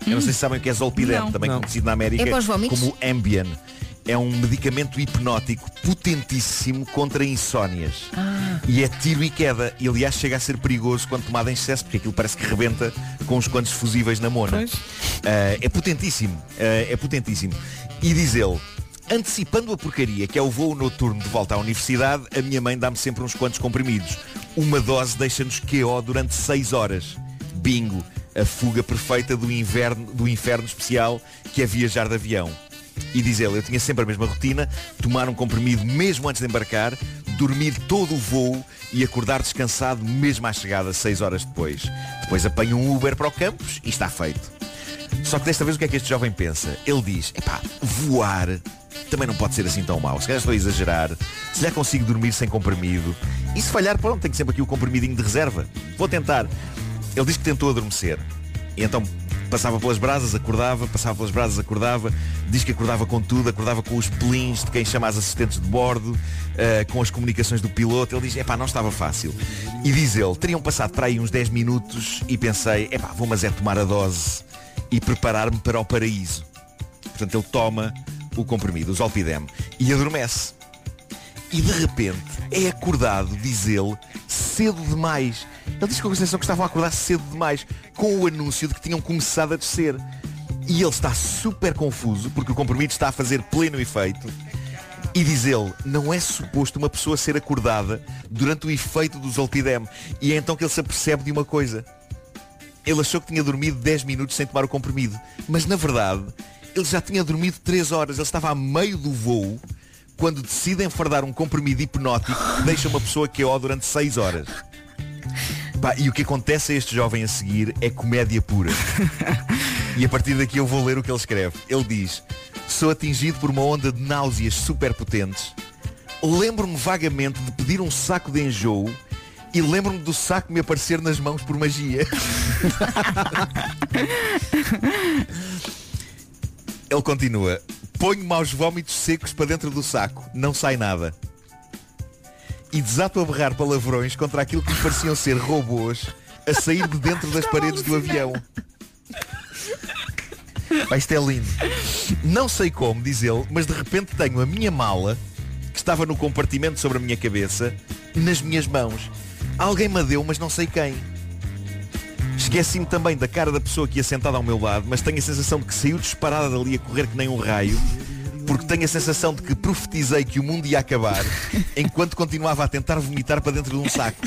Eu não sei se sabem o que é Zolpidem, Não. também Não. conhecido na América É como Ambien. É um medicamento hipnótico potentíssimo contra insónias. E é tiro e queda. E aliás chega a ser perigoso quando tomado em excesso, porque aquilo parece que rebenta com uns quantos fusíveis na mona. Pois. Ah, é potentíssimo. Ah, é potentíssimo. E diz ele, antecipando a porcaria que é o voo noturno de volta à universidade, a minha mãe dá-me sempre uns quantos comprimidos. Uma dose deixa-nos QO durante 6 horas. Bingo, a fuga perfeita do inverno, do inferno especial que é viajar de avião. E diz ele, eu tinha sempre a mesma rotina, tomar um comprimido mesmo antes de embarcar, dormir todo o voo e acordar descansado mesmo à chegada, 6 horas depois. Depois apanho um Uber para o campus e está feito. Só que desta vez o que é que este jovem pensa? Ele diz, epá, voar também não pode ser assim tão mau. Se calhar estou a exagerar. Se já consigo dormir sem comprimido. E se falhar, pronto, tenho sempre aqui o comprimidinho de reserva. Vou tentar. Ele diz que tentou adormecer. E então passava pelas brasas, acordava, passava pelas brasas, acordava. Diz que acordava com tudo, acordava com os pelins de quem chama as assistentes de bordo, eh, com as comunicações do piloto. Ele diz, epá, não estava fácil. E diz ele, teriam passado para aí uns 10 minutos e pensei, epá, vou mas é tomar a dose e preparar-me para o paraíso. Portanto, ele toma o comprimido, o Zolpidem, e adormece. E de repente é acordado, diz ele, cedo demais. Ele diz com a sensação que estavam a acordar cedo demais, com o anúncio de que tinham começado a descer. E ele está super confuso, porque o comprimido está a fazer pleno efeito. E diz ele, não é suposto uma pessoa ser acordada durante o efeito do Zolpidem. E é então que ele se apercebe de uma coisa. Ele achou que tinha dormido 10 minutos sem tomar o comprimido. Mas na verdade, ele já tinha dormido 3 horas. Ele estava a meio do voo quando decide enfardar um comprimido hipnótico que deixa uma pessoa QO durante 6 horas. Pá, e o que acontece a este jovem a seguir é comédia pura. E a partir daqui eu vou ler o que ele escreve. Ele diz, sou atingido por uma onda de náuseas super potentes. Lembro-me vagamente de pedir um saco de enjoo e lembro-me do saco me aparecer nas mãos por magia. Ele continua. Ponho-me aos vómitos secos para dentro do saco. Não sai nada. E desato a berrar palavrões contra aquilo que me pareciam ser robôs a sair de dentro das paredes do avião. Pá, isto é lindo. Não sei como, diz ele, mas de repente tenho a minha mala, que estava no compartimento sobre a minha cabeça, nas minhas mãos. Alguém me deu, mas não sei quem. Esqueci-me também da cara da pessoa que ia sentada ao meu lado, mas tenho a sensação de que saiu disparada dali a correr que nem um raio, porque tenho a sensação de que profetizei que o mundo ia acabar enquanto continuava a tentar vomitar para dentro de um saco.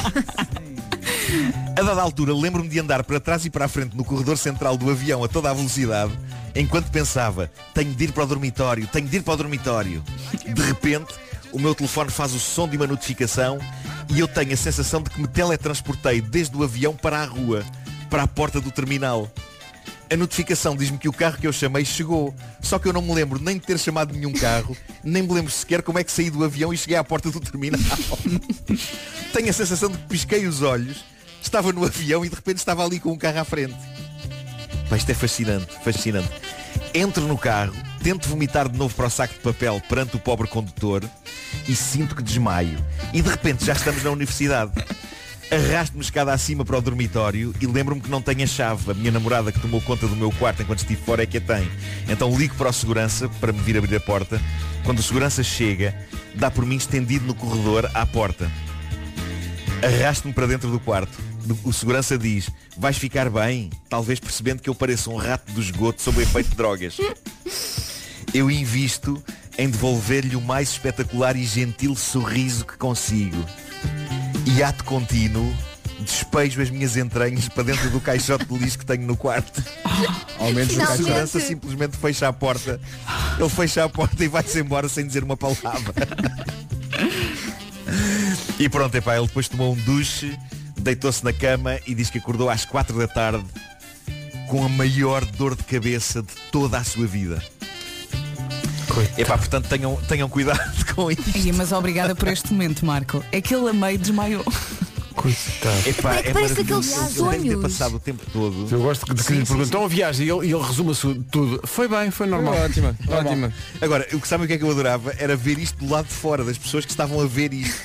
A dada altura, lembro-me de andar para trás e para a frente no corredor central do avião a toda a velocidade, enquanto pensava, tenho de ir para o dormitório, tenho de ir para o dormitório. De repente, o meu telefone faz o som de uma notificação e eu tenho a sensação de que me teletransportei desde o avião para a rua, para a porta do terminal. A notificação diz-me que o carro que eu chamei chegou. Só que eu não me lembro nem de ter chamado nenhum carro, nem me lembro sequer como é que saí do avião e cheguei à porta do terminal. Tenho a sensação de que pisquei os olhos, estava no avião e de repente estava ali com um carro à frente. Pá, isto é fascinante, fascinante. Entro no carro, tento vomitar de novo para o saco de papel perante o pobre condutor e sinto que desmaio. E de repente já estamos na universidade. Arrasto-me escada acima para o dormitório e lembro-me que não tenho a chave. A minha namorada que tomou conta do meu quarto enquanto estive fora é que a tem. Então ligo para o segurança para me vir abrir a porta. Quando o segurança chega, dá por mim estendido no corredor à porta. Arrasto-me para dentro do quarto. O segurança diz, vais ficar bem, talvez percebendo que eu pareço um rato do esgoto sob o efeito de drogas. Eu invisto em devolver-lhe o mais espetacular e gentil sorriso que consigo. E ato contínuo, despejo as minhas entranhas para dentro do caixote de lixo que tenho no quarto. Ao menos o o segurança simplesmente fecha a porta. Ele fecha a porta e vai-se embora sem dizer uma palavra. E pronto, epá, ele depois tomou um duche, deitou-se na cama e diz que acordou às quatro da tarde com a maior dor de cabeça de toda a sua vida. Epá, portanto tenham, tenham cuidado com isso. Ai, mas obrigada por este momento, Marco. É que ele a meio desmaiou. Coitado. Epá, É que parece maravilhoso. aqueles Ele deve ter sonhos. passado o tempo todo. Eu gosto de que lhe perguntam, então a viagem, e ele, ele resume tudo. Foi bem, foi normal. ótima, Normal. ótima. Agora, o que sabem o que é que eu adorava era ver isto do lado de fora, das pessoas que estavam a ver isto.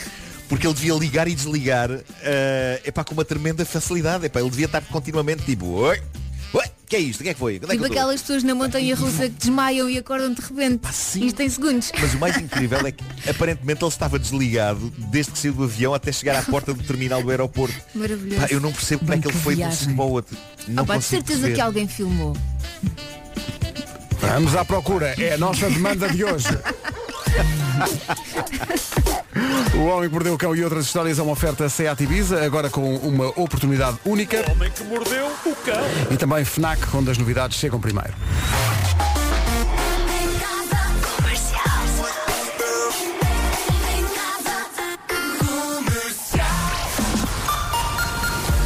Porque ele devia ligar e desligar é epá, com uma tremenda facilidade. Epá, ele devia estar continuamente tipo, oi, que é isto? O que é que foi? Onde é que Tipo eu tô?" aquelas pessoas na montanha russa que desmaiam e acordam de repente. Isto em segundos. Mas o mais incrível é que aparentemente ele estava desligado desde que saiu do avião até chegar à porta do terminal do aeroporto. Maravilhoso. Pá, eu não percebo como é que ele foi de um sítio para o outro. Não Ah, pá, de certeza perceber. que alguém filmou. Vamos à procura, é a nossa demanda de hoje. O Homem que Mordeu o Cão e outras histórias é uma oferta Seat Ibiza, agora com uma oportunidade única. O homem que mordeu o cão. E também FNAC, onde as novidades chegam primeiro.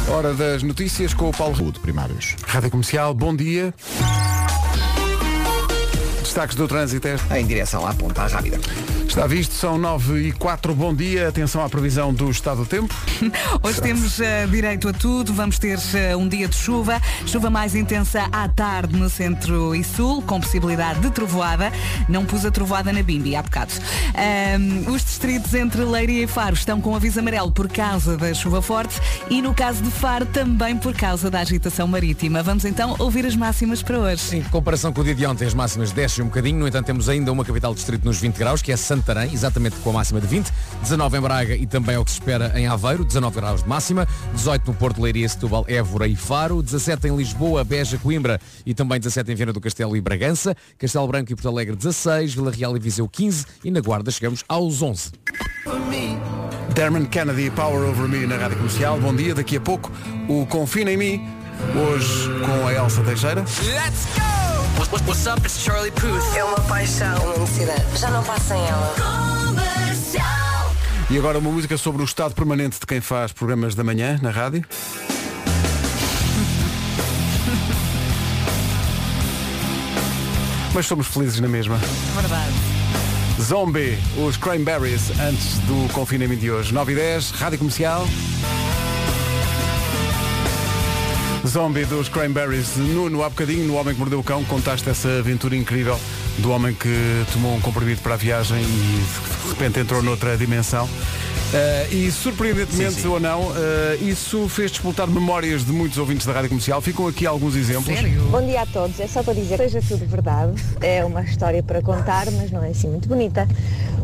Hora das notícias com o Paulo Saúde primários. Rádio Comercial, bom dia. Destaques do trânsito. Em direção à ponta rápida. Está visto, são 9 e 4, bom dia. Atenção à previsão do estado do tempo. Hoje temos eh, direito a tudo, vamos ter eh, um dia de chuva, chuva mais intensa à tarde no centro e sul, com possibilidade de trovoada. Não pus a trovoada na Bimbi há bocado. Ahm, os distritos entre Leiria e Faro estão com aviso amarelo por causa da chuva forte e no caso de Faro também por causa da agitação marítima. Vamos então ouvir as máximas para hoje. Em comparação com o dia de ontem, as máximas descem um bocadinho. No entanto, temos ainda uma capital distrito nos 20 graus, que é Santarém, exatamente com a máxima de 20. 19 em Braga e também é o que se espera em Aveiro, 19 graus de máxima. 18 no Porto, Leiria, Setúbal, Évora e Faro. 17 em Lisboa, Beja, Coimbra e também 17 em Viana do Castelo e Bragança. Castelo Branco e Porto Alegre, 16. Vila Real e Viseu, 15. E na Guarda chegamos aos 11. Dermot Kennedy, Power Over Me na Rádio Comercial. Bom dia, daqui a pouco o Confina em Mim, hoje com a Elsa Teixeira. Let's go! What's up? It's Charlie Puth. É uma paixão. Uma necessidade. Já não passa sem ela. E agora uma música sobre o estado permanente de quem faz programas da manhã na rádio. Mas somos felizes na mesma. Verdade. Zombie, os Cranberries, antes do confinamento de hoje. 9 e 10, Rádio Comercial. Zombie dos Cranberries. Nuno, há bocadinho, no Homem que Mordeu o Cão, contaste essa aventura incrível do homem que tomou um comprimido para a viagem e de repente entrou noutra dimensão. Eh, e surpreendentemente ou não, eh, isso fez disputar memórias de muitos ouvintes da Rádio Comercial. Ficam aqui alguns exemplos. Bom dia a todos. É só para dizer que seja tudo verdade. É uma história para contar, mas não é assim muito bonita.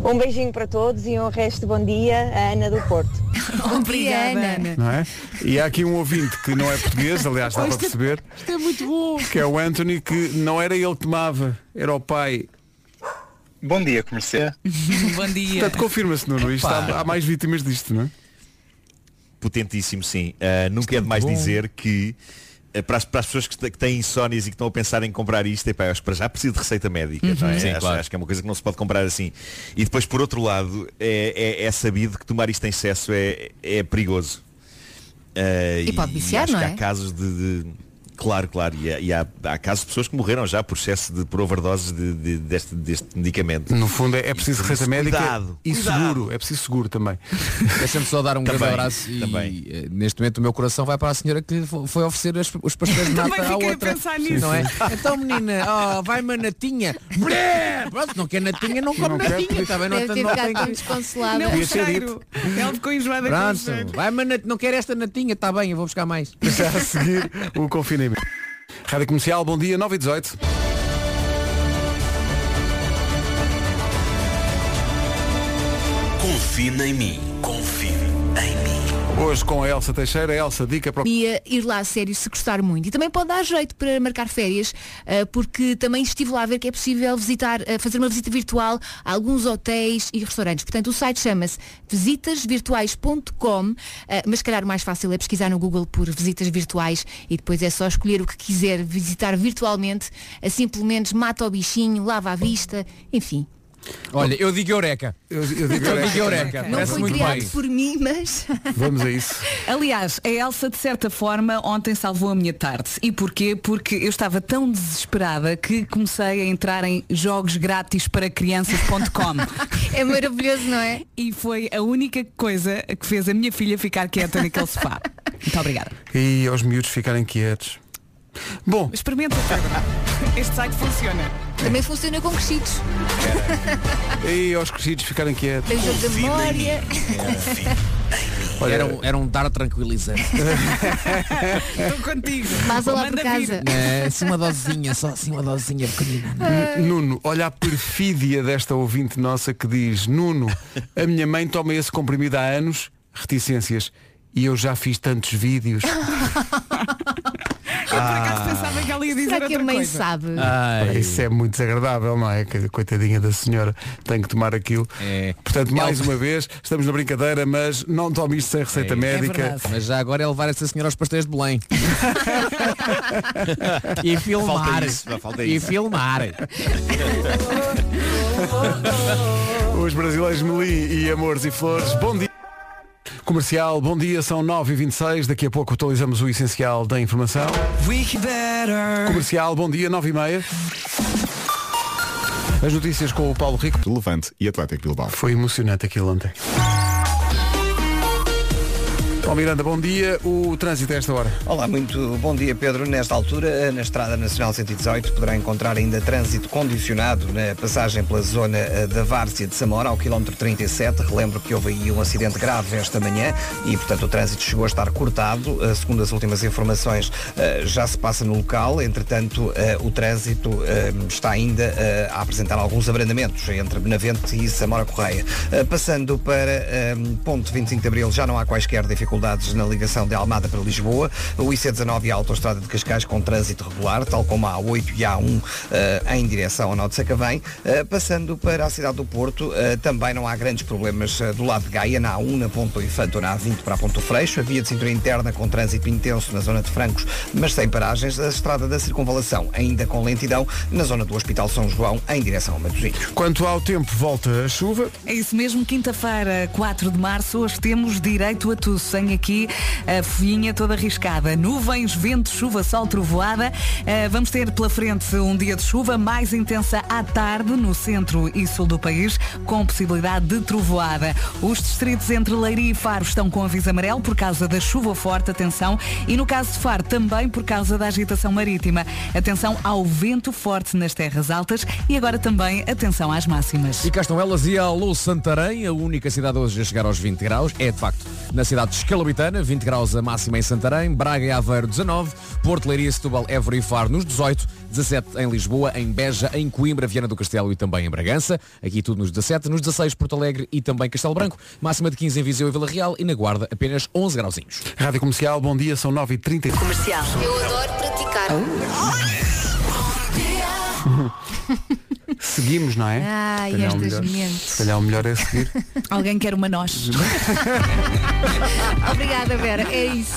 Um beijinho para todos e um resto de bom dia a Ana do Porto. Obrigada, Ana. Não é? E há aqui um ouvinte que não é português, aliás, dá para perceber, Isto é muito bom. que é o Anthony, que não era ele que tomava, era o pai. Bom dia, comercial. Bom dia. Portanto, confirma-se, Nuno. Isto há, há mais vítimas disto, não é? Potentíssimo, sim. Uh, nunca é demais bom. dizer que uh, para as, para as pessoas que, têm insónias e que estão a pensar em comprar isto, epá, acho que para já preciso de receita médica. Uhum. não é? Sim, acho, claro. acho que é uma coisa que não se pode comprar assim. E depois, por outro lado, é, é- é sabido que tomar isto em excesso é, é perigoso. Uh, E pode viciar, acho não que é? Há casos de. de- Claro, claro, e, há, e há, há casos de pessoas que morreram já por excesso de por overdoses de, de- deste, deste medicamento. No fundo é, é preciso receita médica cuidado, e cuidado. seguro. É preciso seguro também. Deixa-me só dar um Também, grande abraço e também. eh, neste momento o meu coração vai para a senhora que fo- foi oferecer as- os pastéis de Também nata à fiquei a outra. pensar nisso. Não é? Então menina, oh, vai uma natinha. Pronto, não quer natinha, não come Não natinha. Tá bem, não, ter não ficado tem que... desconsolada. Não. Ela ficou enjoada Pronto, cheiro. vai uma nat... não quer esta natinha, está bem, eu vou buscar mais. Já a seguir o confinamento. Rádio Comercial, bom dia, 9 e 18. Confie em mim. Confie em mim. Hoje com a Elsa Teixeira. Elsa, dica para. Ia ir lá a sério se gostar muito. E também pode dar jeito para marcar férias, ah, porque também estive lá a ver que é possível visitar, ah, fazer uma visita virtual a alguns hotéis e restaurantes. Portanto, o site chama-se visitasvirtuais.com, ah, mas se calhar o mais fácil é pesquisar no Google por visitas virtuais e depois é só escolher o que quiser visitar virtualmente. Assim pelo menos mata o bichinho, lava a vista, enfim. Olha, eu digo Eureka. Eu, eu digo Eu digo Eureka. Não Parece foi muito criado bem. por mim, mas Vamos a isso. Aliás, a Elsa, de certa forma, ontem salvou a minha tarde. E porquê? Porque eu estava tão desesperada que comecei a entrar em jogos grátis para crianças.com. é maravilhoso, não é? e foi a única coisa que fez a minha filha ficar quieta naquele sofá. Muito obrigada. E aos miúdos ficarem quietos. Bom, Experimenta, Pedro. Este site funciona. Também funciona com crescidos. e aos crescidos ficarem quietos. Tem jogo da memória. Olha, Era um, era um dar tranquilizante. Estou contigo. Vaza lá por vir. casa. É, assim uma dosezinha, só assim uma dosezinha pequenina. Nuno, olha a perfídia desta ouvinte nossa que diz Nuno, a minha mãe toma esse comprimido há anos, reticências, e eu já fiz tantos vídeos. Eu por acaso pensava que ela ia dizer Será que a outra mãe coisa. sabe? Ai. Isso é muito desagradável, não é? Coitadinha da senhora tem que tomar aquilo. É. Portanto, mais Ela- uma vez, estamos na brincadeira, mas não tome isto sem receita É. médica. verdade. Mas já agora é levar essa senhora aos pastéis de Belém. e filmar. Falta isso, falta e isso. filmar. Os brasileiros Melim e Amores e Flores. Bom dia. Comercial, bom dia, são 9h26. Daqui a pouco atualizamos o essencial da informação. Comercial, bom dia, 9h30. As notícias com o Paulo Rico. Levante e Atlético Bilbao. Foi emocionante aquilo ontem. Paulo Miranda, bom dia. O trânsito a esta hora. Olá, muito bom dia Pedro. Nesta altura, na Estrada Nacional 118, poderá encontrar ainda trânsito condicionado na passagem pela zona eh, da Várzea de Samora, ao quilómetro 37. Relembro que houve aí um acidente grave esta manhã e, portanto, o trânsito chegou a estar cortado. Eh, Segundo as últimas informações, eh, já se passa no local. Entretanto, o trânsito está ainda a apresentar alguns abrandamentos entre Benavente e Samora Correia. Passando para ponto 25 de Abril, já não há quaisquer dificuldades na ligação de Almada para Lisboa. O IC19 e a Autostrada de Cascais com trânsito regular, tal como a A8 e a A1 eh, em direção ao Nó de Sacavém. Eh, passando para a cidade do Porto, eh, também não há grandes problemas do lado de Gaia, na A1, na Ponto Infanto, na A20 para a Ponto Freixo. A via de cintura interna com trânsito intenso na zona de Francos, mas sem paragens. A estrada da Circunvalação, ainda com lentidão, na zona do Hospital São João, em direção ao Matosinhos. Quanto ao tempo, volta a chuva. É isso mesmo, quinta-feira, 4 de março, hoje temos direito a tudo, sem tenho aqui a folhinha toda arriscada. Nuvens, vento, chuva, sol, trovoada. Uh, vamos ter pela frente um dia de chuva mais intensa à tarde no centro e sul do país, com possibilidade de trovoada. Os distritos entre Leiria e Faro estão com aviso amarelo por causa da chuva forte, atenção. E no caso de Faro, também por causa da agitação marítima. Atenção ao vento forte nas terras altas e agora também atenção às máximas. E cá estão elas e alô Santarém, a única cidade hoje a chegar aos 20 graus, é de facto na cidade de Escalabitana, 20 graus a máxima em Santarém, Braga e Aveiro 19, Porto Leiria, Setúbal, Évora e Faro nos 18, 17 em Lisboa, em Beja, em Coimbra, Viana do Castelo e também em Bragança, aqui tudo nos 17, nos 16 Porto Alegre e também Castelo Branco, máxima de 15 em Viseu e Vila Real e na Guarda apenas 11 grauzinhos. Rádio Comercial, bom dia, são 9h30. Comercial. Eu adoro praticar. Seguimos, não é? Ai, Se calhar o estas melhor- mentes. Se calhar o melhor é seguir. Alguém quer uma nós. Obrigada, Vera. É isso.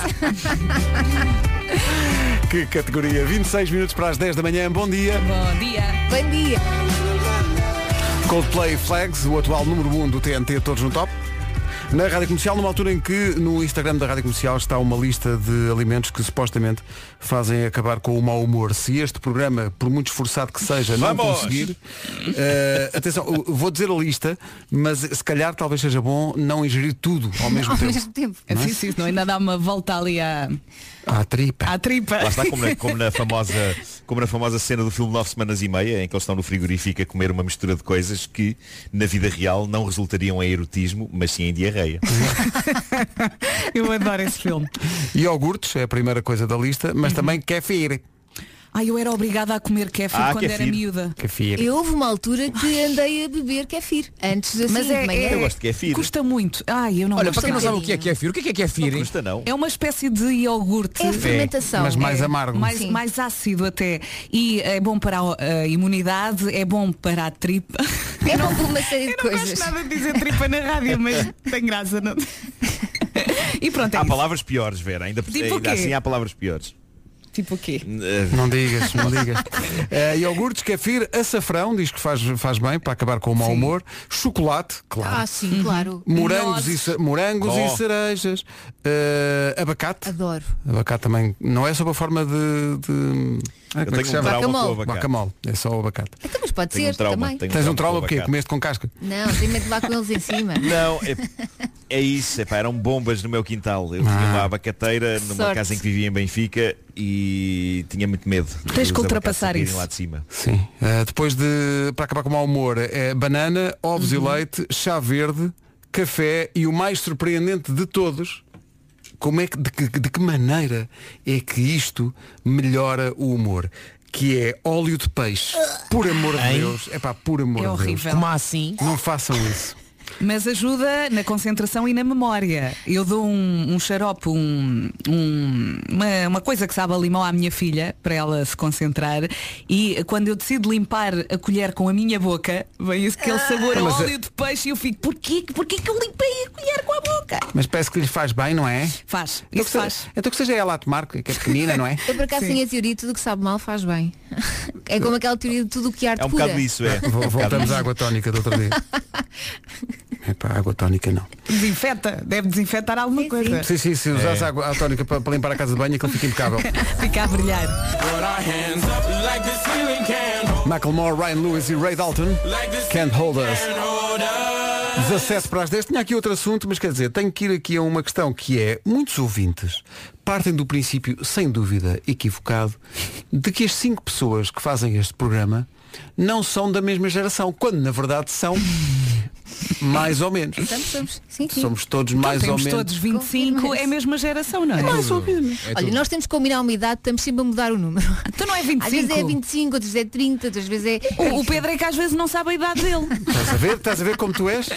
que categoria. 26 minutos para as 10 da manhã. Bom dia. Bom dia. Bom dia. Coldplay Flags, o atual número 1 do TNT, todos no top. Na Rádio Comercial, numa altura em que no Instagram da Rádio Comercial está uma lista de alimentos que supostamente fazem acabar com o mau humor. Se este programa, por muito esforçado que seja, não Vamos! conseguir, eh, atenção, vou dizer a lista, mas se calhar talvez seja bom não ingerir tudo ao mesmo Ao tempo. mesmo tempo. É sim, sim, senão ainda dá uma volta ali à, À tripa. à tripa. Lá está, como na, como na famosa, como na famosa cena do filme Nove Semanas e Meia, em que eles estão no frigorífico a comer uma mistura de coisas que, na vida real, não resultariam em erotismo, mas sim em diarreia. Eu adoro esse filme. Iogurtes é a primeira coisa da lista, mas também kefir. Ai, eu era obrigada a comer kefir Ah, quando era kefir. miúda. Kefir. Eu houve uma altura que andei a beber kefir. Antes assim, Mas é, de manhã. é- Eu gosto de kefir. Custa muito. Ai, eu não Olha, gosto para quem não nada. sabe o que é kefir, o que é que é kefir? Não custa não. É uma espécie de iogurte. É a fermentação. mas mais É, amargo. Mais, Sim. mais ácido até. E é bom para a, a imunidade, é bom para a tripa. É bom por uma série de Eu não coisas. gosto nada de dizer tripa na rádio, mas tem graça, não? E pronto, é Há isso. palavras piores, Vera. Ainda, Tipo o ainda quê? assim há palavras piores. Tipo o quê? Eh, Não digas, não digas. Eh, iogurtes, kefir, açafrão, diz que faz, faz bem para acabar com o mau Sim. humor. Chocolate, claro. Ah, sim, claro. Morangos, e, morangos Oh. e cerejas. Eh, abacate. Adoro. Abacate também não é sob a forma de. de... Ah, eu como é que se tenho um trauma com o abacate. Bacamole, é só o abacate. Então, mas pode Tenho ser um trauma. também. tenho Tens um com o trauma porque abacate. comeste com casca? Não, tem medo de levar com eles em cima. Não, é, é isso, epá, eram bombas no meu quintal. Eu tinha Ah. uma abacateira numa Sorte. casa em que vivia em Benfica e tinha muito medo. Tens que ultrapassar abacates isso. lá de cima. Sim. Eh, depois de. Para acabar com o mau humor, é banana, ovos e leite, chá verde, café e o mais surpreendente de todos. Como é que, de, que- de que maneira é que isto melhora o humor? Que é óleo de peixe. Por amor de Deus. É pá, por amor É de Deus. horrível. Como assim? Não façam isso. Mas ajuda na concentração e na memória. Eu dou um, um xarope, um, um- uma, uma coisa que sabe a limão à minha filha, para ela se concentrar, e quando eu decido limpar a colher com a minha boca, vem aquele sabor a Mas é- óleo de peixe e eu fico, porquê, porquê que eu limpei a colher com a boca? Mas parece que lhe faz bem, não é? Faz, Então isso que, faz. seja, então que seja ela a tomar, que é pequenina, não é? Eu por acaso tenho a teoria de tudo que sabe mal faz bem. É como aquela teoria de tudo o que arte É um pura. bocado isso, é. Vo- Voltamos à água tónica do outro dia. É pá, água tónica não. Desinfeta, deve desinfetar alguma coisa. Sim, sim, se usares água tónica para, para limpar a casa de banho, aquilo fica impecável. Fica a brilhar. Macklemore, Ryan Lewis e Ray Dalton Can't Hold Us 17 para as 10 Tinha aqui outro assunto, mas quer dizer Tenho que ir aqui a uma questão que é Muitos ouvintes partem do princípio Sem dúvida equivocado De que as cinco pessoas que fazem este programa Não são da mesma geração Quando na verdade são Mais ou menos Estamos, somos. Sim, sim. Somos todos Então, mais ou menos todos 25, Confirma-se. é a mesma geração, não é? Mais ou menos Olha, nós temos que combinar uma idade, estamos sempre a mudar o número. Então não é Às vezes 25. é 25, outras vezes é 30, outras vezes é. O, o Pedro é que às vezes não sabe a idade dele. Estás a ver? Estás a ver como tu és?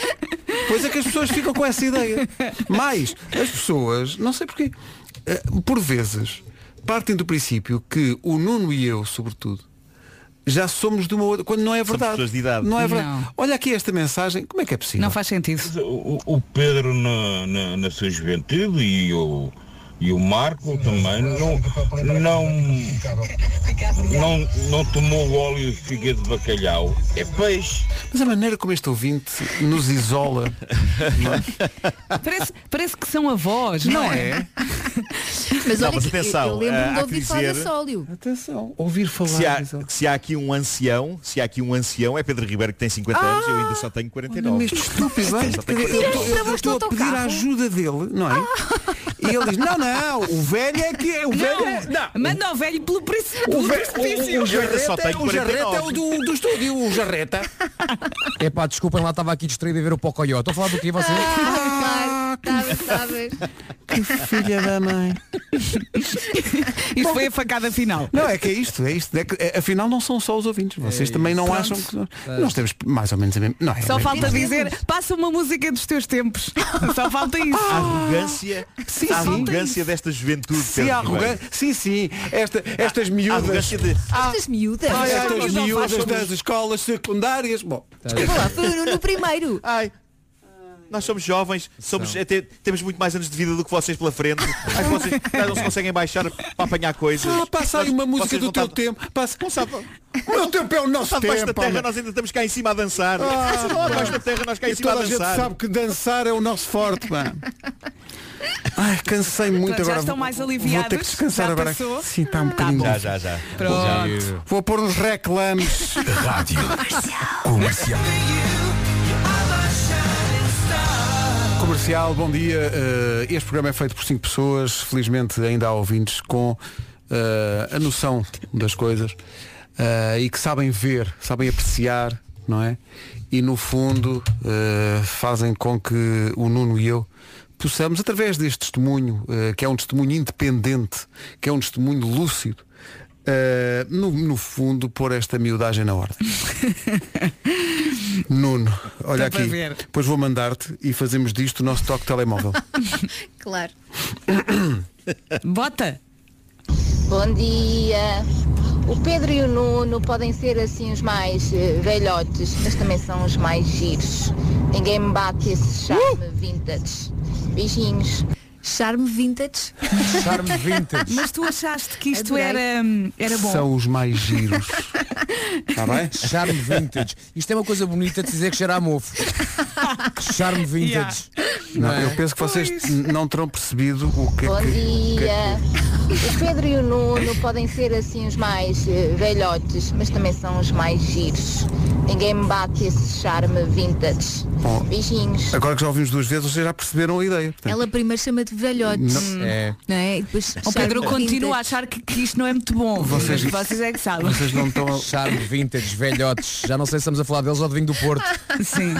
Pois é que as pessoas ficam com essa ideia. Mas as pessoas, não sei porquê, eh, por vezes, partem do princípio que o Nuno e eu, sobretudo, já somos de uma outra. Quando não é verdade. pessoas de idade. Não é verdade. Não. Olha aqui esta mensagem, como é que é possível? Não faz sentido. O, o Pedro na, na, na sua juventude e o, E o Marco também não, não, não, não tomou o óleo de fígado de bacalhau. É peixe. Mas a maneira como este ouvinte nos isola. não é? Parece, parece que são avós, Não não, é? Mas Não, olha mas que atenção, eu lembro-me ah, de há ouvir falar dizer- desse óleo. Atenção, ouvir falar. Se há, se há aqui um ancião, se há aqui um ancião, é Pedro Ribeiro que tem 50 anos e eu ainda só tenho 49. Olha-me este estúpido, tenho Eu 49. estou- a pedir a ajuda dele, não é? E ele diz, não, não, o velho é que é, o velho é... Não, Manda o velho pelo precipício. o, só jarreta, é- tenho o jarreta é 49. o do, do estúdio, o jarreta. Epá, desculpem lá, estava aqui distraído a ver o Pocoyo. Estou a falar do quê você? Ah, sabes. Que filha da mãe. Isto foi a facada final. Não, é que é isto, é isto. É que, é, afinal não são só os ouvintes. Vocês também não Pronto. acham que nós, nós temos mais ou menos a mesma. Não, é Só a mesma- falta dizer, passa uma música dos teus tempos. Só falta isso. A arrogância, Sim, a arrogância desta juventude. Sim, a arrogância. Sim, sim. Esta, estas A miúdas. de Estas miúdas. Ai, estas miúdas das escolas secundárias. Bom, Desculpa lá, foi no, no primeiro. Ai, nós somos jovens, somos, até, temos muito mais anos de vida do que vocês pela frente. Vocês não se conseguem baixar para apanhar coisas. ah, passa aí uma música do teu tempo. Passa. Não sabe, O meu tempo é o nosso está debaixo da tempo. terra, homem. nós ainda estamos cá em cima a dançar. Ah, debaixo da terra, nós cá em cima a toda a gente dançar. sabe que dançar é o nosso forte, mano. Ai, cansei muito Pronto, já agora. estão mais Vou ter aliviados? que descansar Já agora. passou? Sim, está um bocadinho. Já, já, já. Pronto. Vou pôr uns reclames. Rádio Comercial. Comercial, bom dia. Eh, este programa é feito por cinco pessoas. Felizmente ainda há ouvintes com eh, a noção das coisas eh, e que sabem ver, sabem apreciar, não é? E no fundo fazem com que o Nuno e eu possamos, através deste testemunho, que é um testemunho independente, que é um testemunho lúcido, eh, no, no fundo pôr esta miudagem na ordem. Nuno, olha aqui. Depois vou mandar-te e fazemos disto o nosso toque telemóvel. Claro. Bota. Bom dia. O Pedro e o Nuno podem ser assim os mais eh, velhotes, mas também são os mais giros. Ninguém me bate esse charme vintage. Beijinhos. Charme vintage. Charme vintage. Mas tu achaste que isto Adorei. era, hum, era bom. São os mais giros. Está bem? Charme vintage. Isto é uma coisa bonita de dizer que cheira a mofo. Charme vintage. Não, Não é? eu penso que vocês não terão percebido o que é Bom que. O Pedro e o Nuno podem ser assim os mais eh, velhotes, mas também são os mais giros. Ninguém me bate esse charme vintage. Bom, Beijinhos. Agora que já ouvimos duas vezes, vocês já perceberam a ideia. Portanto, Ela primeiro chama-te velhote. Não- É. Não é? E depois O Pedro continua a achar que, que isto não é muito bom. Vocês- Vocês é que sabem. Vocês não estão. a- Charme vintage, velhotes. Já não sei se estamos a falar deles ou de vinho do Porto. Sim.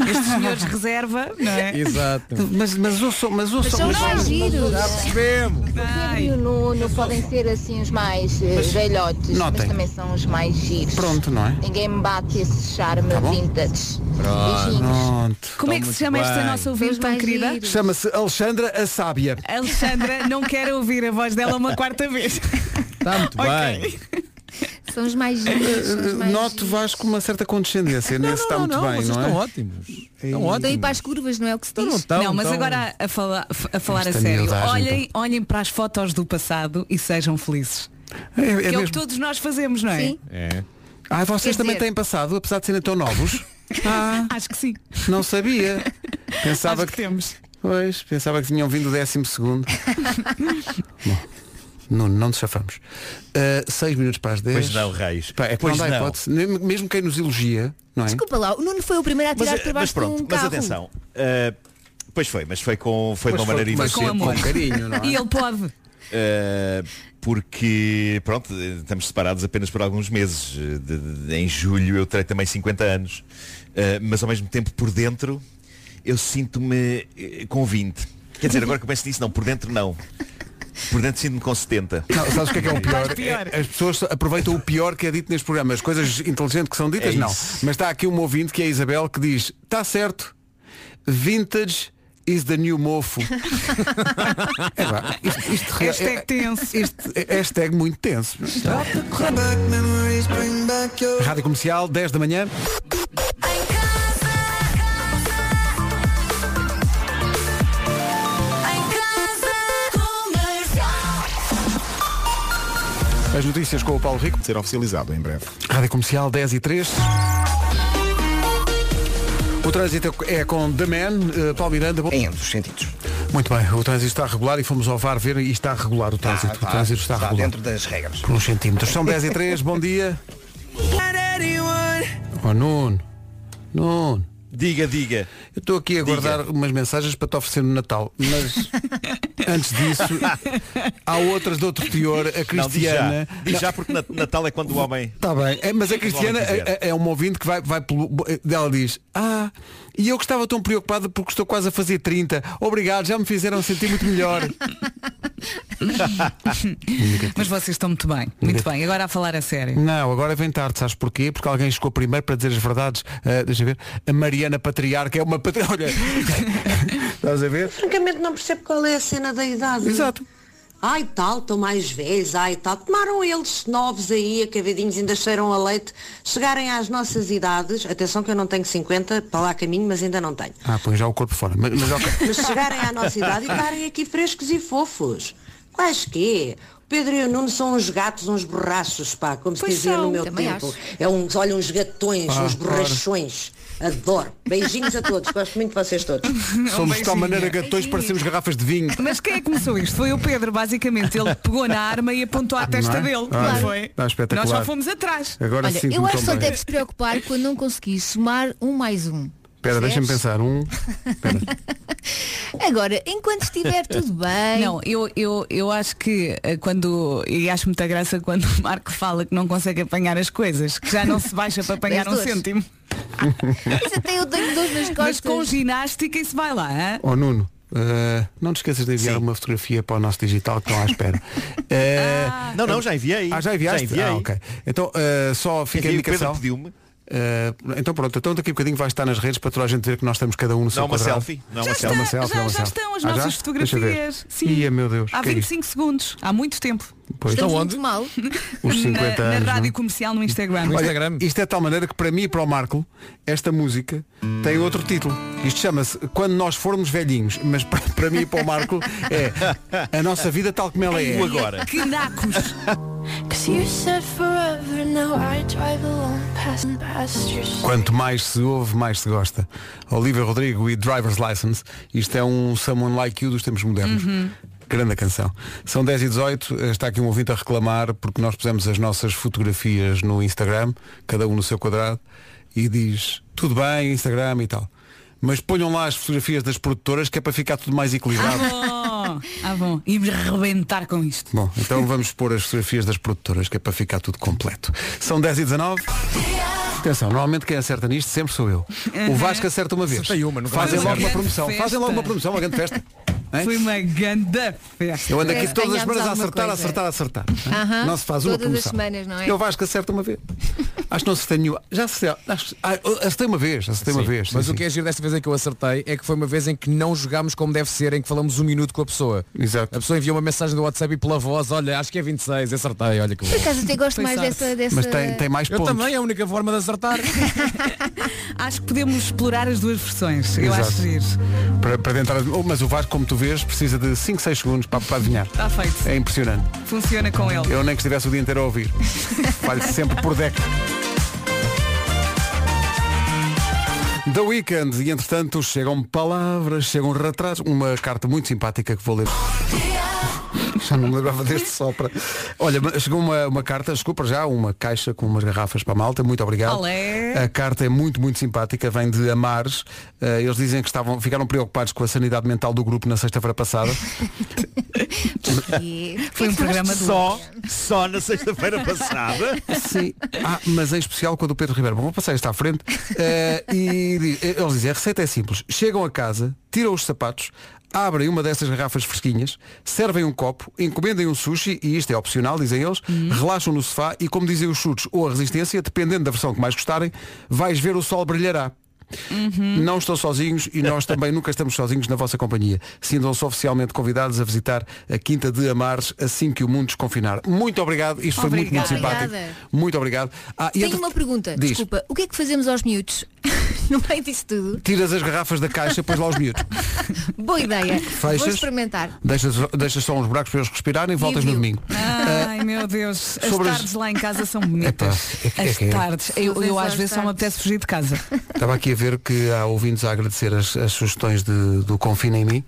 Estes senhores reserva, não é? Exato. Mas, mas ouçam, mas ouçam. São mas- mais giros. Já percebemos. O Pedro e o Nuno podem ser assim os mais eh, velhotes, notem. mas também são os mais giros. Pronto, não é? Ninguém me bate esse charme Tá bom. vintage. Pronto. Beijinhos. Pronto. Como é que se chama esta nossa ouvinte tão mais querida? Chama-se Alexandra a Sábia. Alexandra não quer ouvir a voz dela uma quarta vez. Está muito Ok. bem. São os mais giros. os mais Noto. Vasco uma certa condescendência. Nesse está muito bem, vocês não estão é? ótimos. Estão Estão aí ótimos. para as curvas, não é o que se diz? Não estão, não, mas estão. agora a falar, a, falar a Esta sério. miudagem, Olhem, olhem para as fotos do passado e sejam felizes. É, é que é o que todos nós fazemos, não é? Sim. É. Ah, vocês Quer também dizer- têm passado, apesar de serem tão novos? Ah, Acho que sim. não sabia. Pensava Acho que temos. Pois, pensava que tinham vindo o décimo segundo. Bom, não, não nos chafamos. Uh, seis minutos para as dez. Pois não, Reis. Pá, é que Pois não dá não. hipótese. Nem- Mesmo quem nos elogia, não é? Desculpa lá, o Nuno foi o primeiro a Mas, tirar eh, para mas baixo pronto, de um mas carro. atenção. eh, pois foi, mas foi com foi de uma foi, maneira mas com inocente. amor. com carinho, não é? E ele pode. Uh, porque, pronto, estamos separados apenas por alguns meses. Eh, de- de- em julho eu terei também 50 anos. Uh, mas ao mesmo tempo, por dentro, eu sinto-me eh, com 20. Quer dizer, agora que eu penso nisso, não, por dentro não. Por dentro sinto-me com 70. Não, sabes o que é que é o pior? É- As pessoas aproveitam o pior que é dito neste programa. As coisas inteligentes que são ditas, É não. Mas está aqui um ouvinte que é a Isabel que diz, está certo, vintage is the new mofo. é, isto, isto, Hashtag é- tenso. isto é hashtag muito tenso. Rádio Comercial, 10 da manhã. As notícias com o Paulo Rico. Ser oficializado em breve. Rádio Comercial 10 e 3. O trânsito é com The Man, eh, Paulo Miranda. Em ambos os sentidos. Muito bem, o trânsito está regular e fomos ao VAR ver e está regular o trânsito. O trânsito está, está regular. dentro das regras. Por uns centímetros. São 10 e 3, bom dia. Oh, Nuno. Nuno. Diga, diga. Eu estou aqui a guardar umas mensagens para te oferecer no Natal, mas antes disso, há outras de outro teor, a Não, diz Cristiana. já. Diz já porque Nat- Natal é quando o homem. Está bem, É, mas a Cristiana é, é um ouvinte que vai, vai pelo. Ela diz, ah, e eu que estava tão preocupada porque estou quase a fazer 30. Obrigado, já me fizeram sentir muito melhor. Mas vocês estão muito bem, muito bem. Agora a falar a sério. Não, agora vem tarde, sabes porquê? Porque alguém chegou primeiro para dizer as verdades. Ah, deixa eu ver. A Mariana Patriarca é uma patriarca. Olha, estás a ver? Francamente não percebo qual é a cena da idade. Exato. Ai tal, estão mais velhos, ai tal. Tomaram eles novos aí, acabadinhos, ainda cheiram a leite, chegarem às nossas idades, atenção que eu não tenho 50, para lá caminho, mas ainda não tenho. Ah, põe já o corpo fora. Mas, mas ok. Mas chegarem à nossa idade e estarem aqui frescos e fofos. Quais quê? O Pedro e o Nuno são uns gatos, uns borrachos, pá, como se Pois dizia são, no meu também tempo. acho. É uns, olha, uns gatões, Ah, uns borrachões. Adoro. Beijinhos a todos, gosto muito de vocês todos. Somos de tal maneira gatões, parecemos garrafas de vinho. Mas quem é que começou isto? Foi o Pedro, basicamente. Ele pegou na arma e apontou à testa é? dele. Ah, Não foi? está espetacular. Nós só fomos atrás. Agora Olha, eu acho que só deve se preocupar quando não conseguir somar um mais um. Espera, deixa-me pensar. Um. Agora, enquanto estiver tudo bem. Não, eu, eu, eu acho que eh, quando. E acho muita graça quando o Marco fala que não consegue apanhar as coisas, que já não se baixa para apanhar um cêntimo. Mas até eu tenho dores nas costas. Mas com ginástica isso vai lá, hã? Oh Nuno, eh, não te esqueças de enviar uma fotografia para o nosso digital que estão à espera. Eh, Não, não, já enviei. Ah, já enviaste? Já enviei. Ah, ok. Então, eh, só fica a indicação. pediu-me. Eh, então pronto, então daqui a bocadinho vai estar nas redes para toda a gente ver que nós estamos cada um no seu Não, uma quadrado. selfie. Não, Já, uma está, selfie. Uma selfie, já, uma já selfie. estão as Ah, já? nossas ver. fotografias. Sim. Ia, meu Deus, Há que é 25 segundos. Há muito tempo. Pois. Estamos Então muito mal. Os 50 na, anos. na não é? rádio comercial no Instagram. Olha, isto é de tal maneira que para mim e para o Marco, esta música tem outro título. Isto chama-se Quando Nós Formos Velhinhos. Mas para, para mim e para o Marco é a nossa vida tal como ela é. O agora. Que nacos! Quanto mais se ouve, mais se gosta. Olivia Rodrigo e Driver's License. Isto é um Someone Like You dos tempos modernos. Grande canção. São 10 e 18 está aqui um ouvinte a reclamar porque nós pusemos as nossas fotografias no Instagram, cada um no seu quadrado, e diz, tudo bem, Instagram e tal. Mas ponham lá as fotografias das produtoras que é para ficar tudo mais Ah, equilibrado. bom. Ah, bom. Íamos rebentar com isto. Bom, então vamos pôr as fotografias das produtoras, que é para ficar tudo completo. São 10 e 19 Atenção, normalmente quem acerta nisto sempre sou eu. O Vasco acerta uma vez. Uma, Fazem logo uma promoção. Festa. Fazem logo uma promoção, uma grande festa. Hein? Foi uma grande festa. Eu ando aqui que todas as semanas a acertar, a coisa. acertar, a acertar. Aham. Não se faz uma Todas as promoção. semanas, não é? E o Vasco acerta uma vez. Acho que não acertei nenhuma. Já acertei. Acho, ah, acertei uma vez. Acertei uma Sim, vez. Mas sim, o que é giro desta vez em que eu acertei é que foi uma vez em que não jogámos como deve ser, em que falamos um minuto com a pessoa. Exato. A pessoa enviou uma mensagem do WhatsApp e pela voz, olha, acho que é 26, acertei, olha que bom. Por acaso até gosto mais dessa, dessa. Mas tem, tem mais Eu pontos. também, é a única forma de acertar. Acho que podemos explorar as duas versões. Eu Exato. acho giro. Para, para tentar, mas o Vasco, como tu vês, precisa de 5, 6 segundos para, para adivinhar. Está feito. É impressionante. Funciona com ele. Eu nem que estivesse o dia inteiro a ouvir. Falho sempre por década. The Weekend, e entretanto chegam palavras, chegam retratos, uma carta muito simpática que vou ler. Já não me lembrava deste sopra. Olha, chegou uma, uma carta, desculpa já, uma caixa com umas garrafas para a malta, muito obrigado. Olé. A carta é muito, muito simpática, vem de Amares. Eh, eles dizem que estavam, ficaram preocupados com a sanidade mental do grupo na sexta-feira passada. Foi um programa do Só, só na sexta-feira passada. Sim. Ah, mas em especial com a do Pedro Ribeiro. Bom, vou passar isto à frente. Eh, e eles dizem, a receita é simples. Chegam a casa, tiram os sapatos, abrem uma dessas garrafas fresquinhas, servem um copo, encomendem um sushi, e isto é opcional, dizem eles, relaxam no sofá e como dizem os chutes ou a resistência, dependendo da versão que mais gostarem, vais ver o sol brilhará. Não estão sozinhos e nós também nunca estamos sozinhos na vossa companhia. Sintam-se oficialmente convidados a visitar a Quinta de Amares assim que o mundo desconfinar. Muito obrigado, isto foi muito, muito Obrigada. simpático. Muito obrigado. Ah, e Tenho entre- uma pergunta, Diz. desculpa. O que é que fazemos aos miúdos? no meio disso tudo? Tiras as garrafas da caixa, pões lá os miúdos. Boa ideia. Vou Fechas? experimentar. Deixas, deixas só uns buracos para eles respirarem e voltas no domingo. Ai meu Deus, as sobre as- tardes lá em casa são bonitas. é que- é as que é. tardes. Eu, eu às vezes só me apetece fugir de casa. Estava aqui a ver que há ouvintes a agradecer as, as sugestões de- do Confina em mim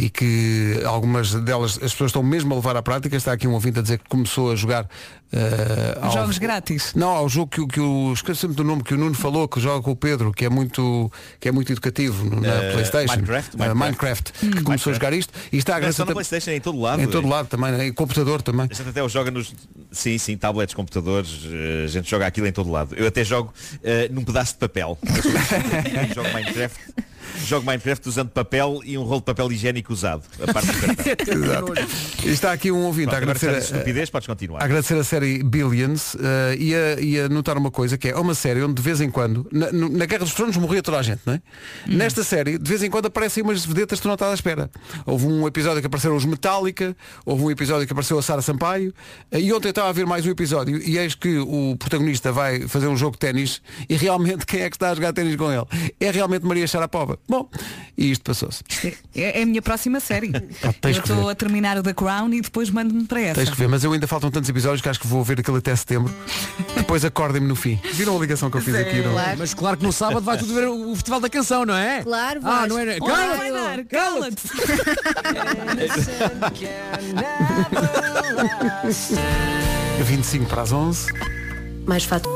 e que algumas delas as pessoas estão mesmo a levar à prática. Está aqui um ouvinte a dizer que começou a jogar eh, ao- Jogos grátis. Não, ao jogo que, o- que o esqueci sempre do nome que o Nuno falou, que joga com o Pedro, que é muito, que é muito educativo na Eh, Playstation. Minecraft? Eh, Minecraft, que começou a jogar isto e está a só na Playstation, é em todo lado. Em todo lado também, né? em computador também. A gente até o joga nos. Sim, sim, tablets, computadores, eh, a gente joga aquilo em todo lado. Eu até jogo eh, num pedaço de papel. Jogo Minecraft. Jogo Minecraft usando papel e um rolo de papel higiênico usado. A parte do cartão. Exato. Está aqui um ouvinte Pronto, a agradecer a- estupidez, podes continuar. Agradecer a série Billions eh, e, a, e a notar uma coisa que é uma série onde de vez em quando, na, na Guerra dos Tronos morria toda a gente, não é? Nesta série, de vez em quando aparecem umas vedetas que tu não estás à espera. Houve um episódio que apareceram os Metallica, houve um episódio que apareceu a Sara Sampaio, eh, e ontem estava a ver mais um episódio e eis que o protagonista vai fazer um jogo de ténis e realmente quem é que está a jogar ténis com ele? É realmente Maria Sharapova. Bom, e isto passou-se. É, é a minha próxima série. Ah, eu estou a terminar o The Crown e depois mando-me para essa. Tens que ver, mas eu ainda faltam tantos episódios que acho que vou ver aquilo até setembro. Depois acordem-me no fim. Viram a ligação que eu fiz aqui? Não? Claro. Mas claro que no sábado vai tudo ver o Festival da Canção, não é? Claro, Ah, vais. não é? Vai cala-te. É 25 para as 11. Mais fato.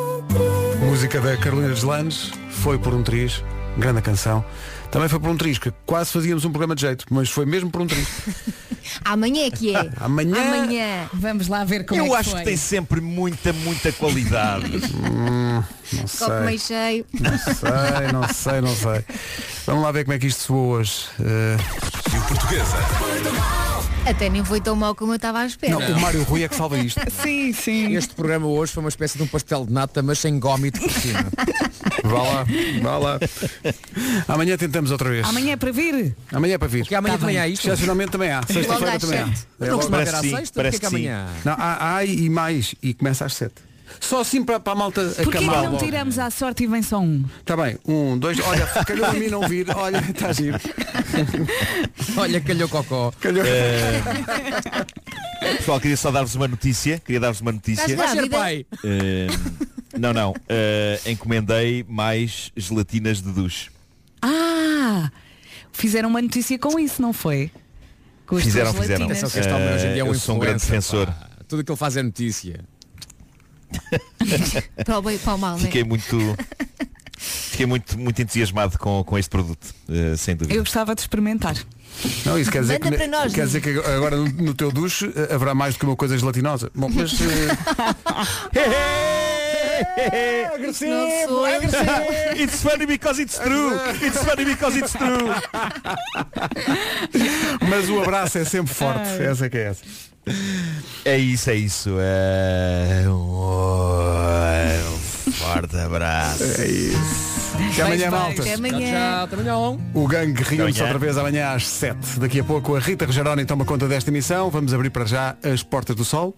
Música da Carolina Deslandes. Foi por um triz. Grande canção. Também foi por um que quase fazíamos um programa de jeito, mas foi mesmo por um triz. Amanhã é que é. Amanhã. Amanhã. Vamos lá ver como é Eu que acho foi. que tem sempre muita, muita qualidade. Hum, não sei. Copo meio cheio. Não sei, não sei, não sei. Vamos lá ver como é que isto soou hoje. Eh, Até nem foi tão mal como eu estava à espera. não, o Mário Rui é que salva isto. Sim, sim. Este programa hoje foi uma espécie de um pastel de nata, mas sem gómito por cima. Vá lá, vá lá. Amanhã tentamos outra vez. Amanhã é para vir. Amanhã é para vir. Porque amanhã Tá também bem. há isto. Excepcionalmente também há. Sexta-feira também há. sete. Mas não costuma haver à sexta, porque é que amanhã? Não, há, há e mais. E começa às 7. Só assim para, para a malta Porquê que acamar não logo. tiramos à sorte e vem só um? Está bem, um, dois, olha, calhou a mim não vir, olha, está giro. Olha, calhou cocó. Calhou. Pessoal, queria só dar-vos uma notícia. Queria dar-vos uma notícia. Vai ser pai. Eh, não, não. Eh, encomendei mais gelatinas de duche. Ah! Fizeram uma notícia com isso, não foi? Com as Fizeram, fizeram. Atenção que este homem hoje em dia é um eu sou um grande defensor. pá. Tudo o que ele faz é notícia. Para o bem e para o mal, né? Fiquei muito. Fiquei muito, muito entusiasmado com, com este produto, eh, sem dúvida. Eu gostava de experimentar. Não, isso quer dizer, Manda que, para nós, quer dizer que agora no, no teu duche eh, haverá mais do que uma coisa gelatinosa. Bom, mas. eh, agressivo, Não sou eu. It's funny because it's true. It's funny because it's true. mas o abraço é sempre forte. Essa que é essa. É isso, é isso. É... Um forte abraço. É isso. Até amanhã, malta. Até amanhã. tchau, até amanhã. O gangue reúne-se outra vez amanhã às 7. Daqui a pouco a Rita Rogeroni toma conta desta emissão. Vamos abrir para já as portas do sol.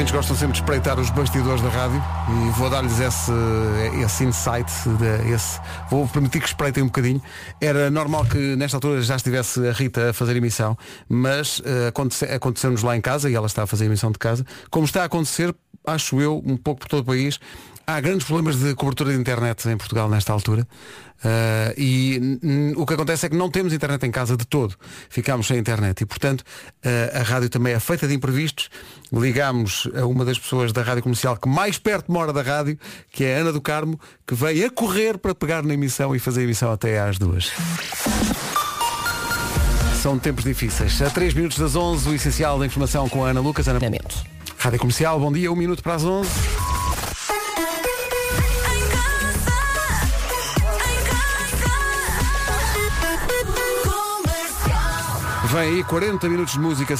Ouvintes gostam sempre de espreitar os bastidores da rádio e vou dar-lhes esse, esse insight, esse, vou permitir que espreitem um bocadinho. Era normal que nesta altura já estivesse a Rita a fazer emissão, mas aconte- aconteceu-nos lá em casa e ela está a fazer emissão de casa. Como está a acontecer, acho eu, um pouco por todo o país, há grandes problemas de cobertura de internet em Portugal nesta altura. Uh, e o que acontece é que não temos internet em casa de todo. Ficámos sem internet e, portanto, uh, a rádio também é feita de imprevistos. Ligámos a uma das pessoas da rádio comercial que mais perto mora da rádio, que é a Ana do Carmo, que veio a correr para pegar na emissão e fazer a emissão até às duas. São tempos difíceis. A 3 minutos das 11, o essencial da informação com a Ana Lucas. Ana... Rádio Comercial, bom dia, um minuto para as 11. Vem aí 40 minutos de música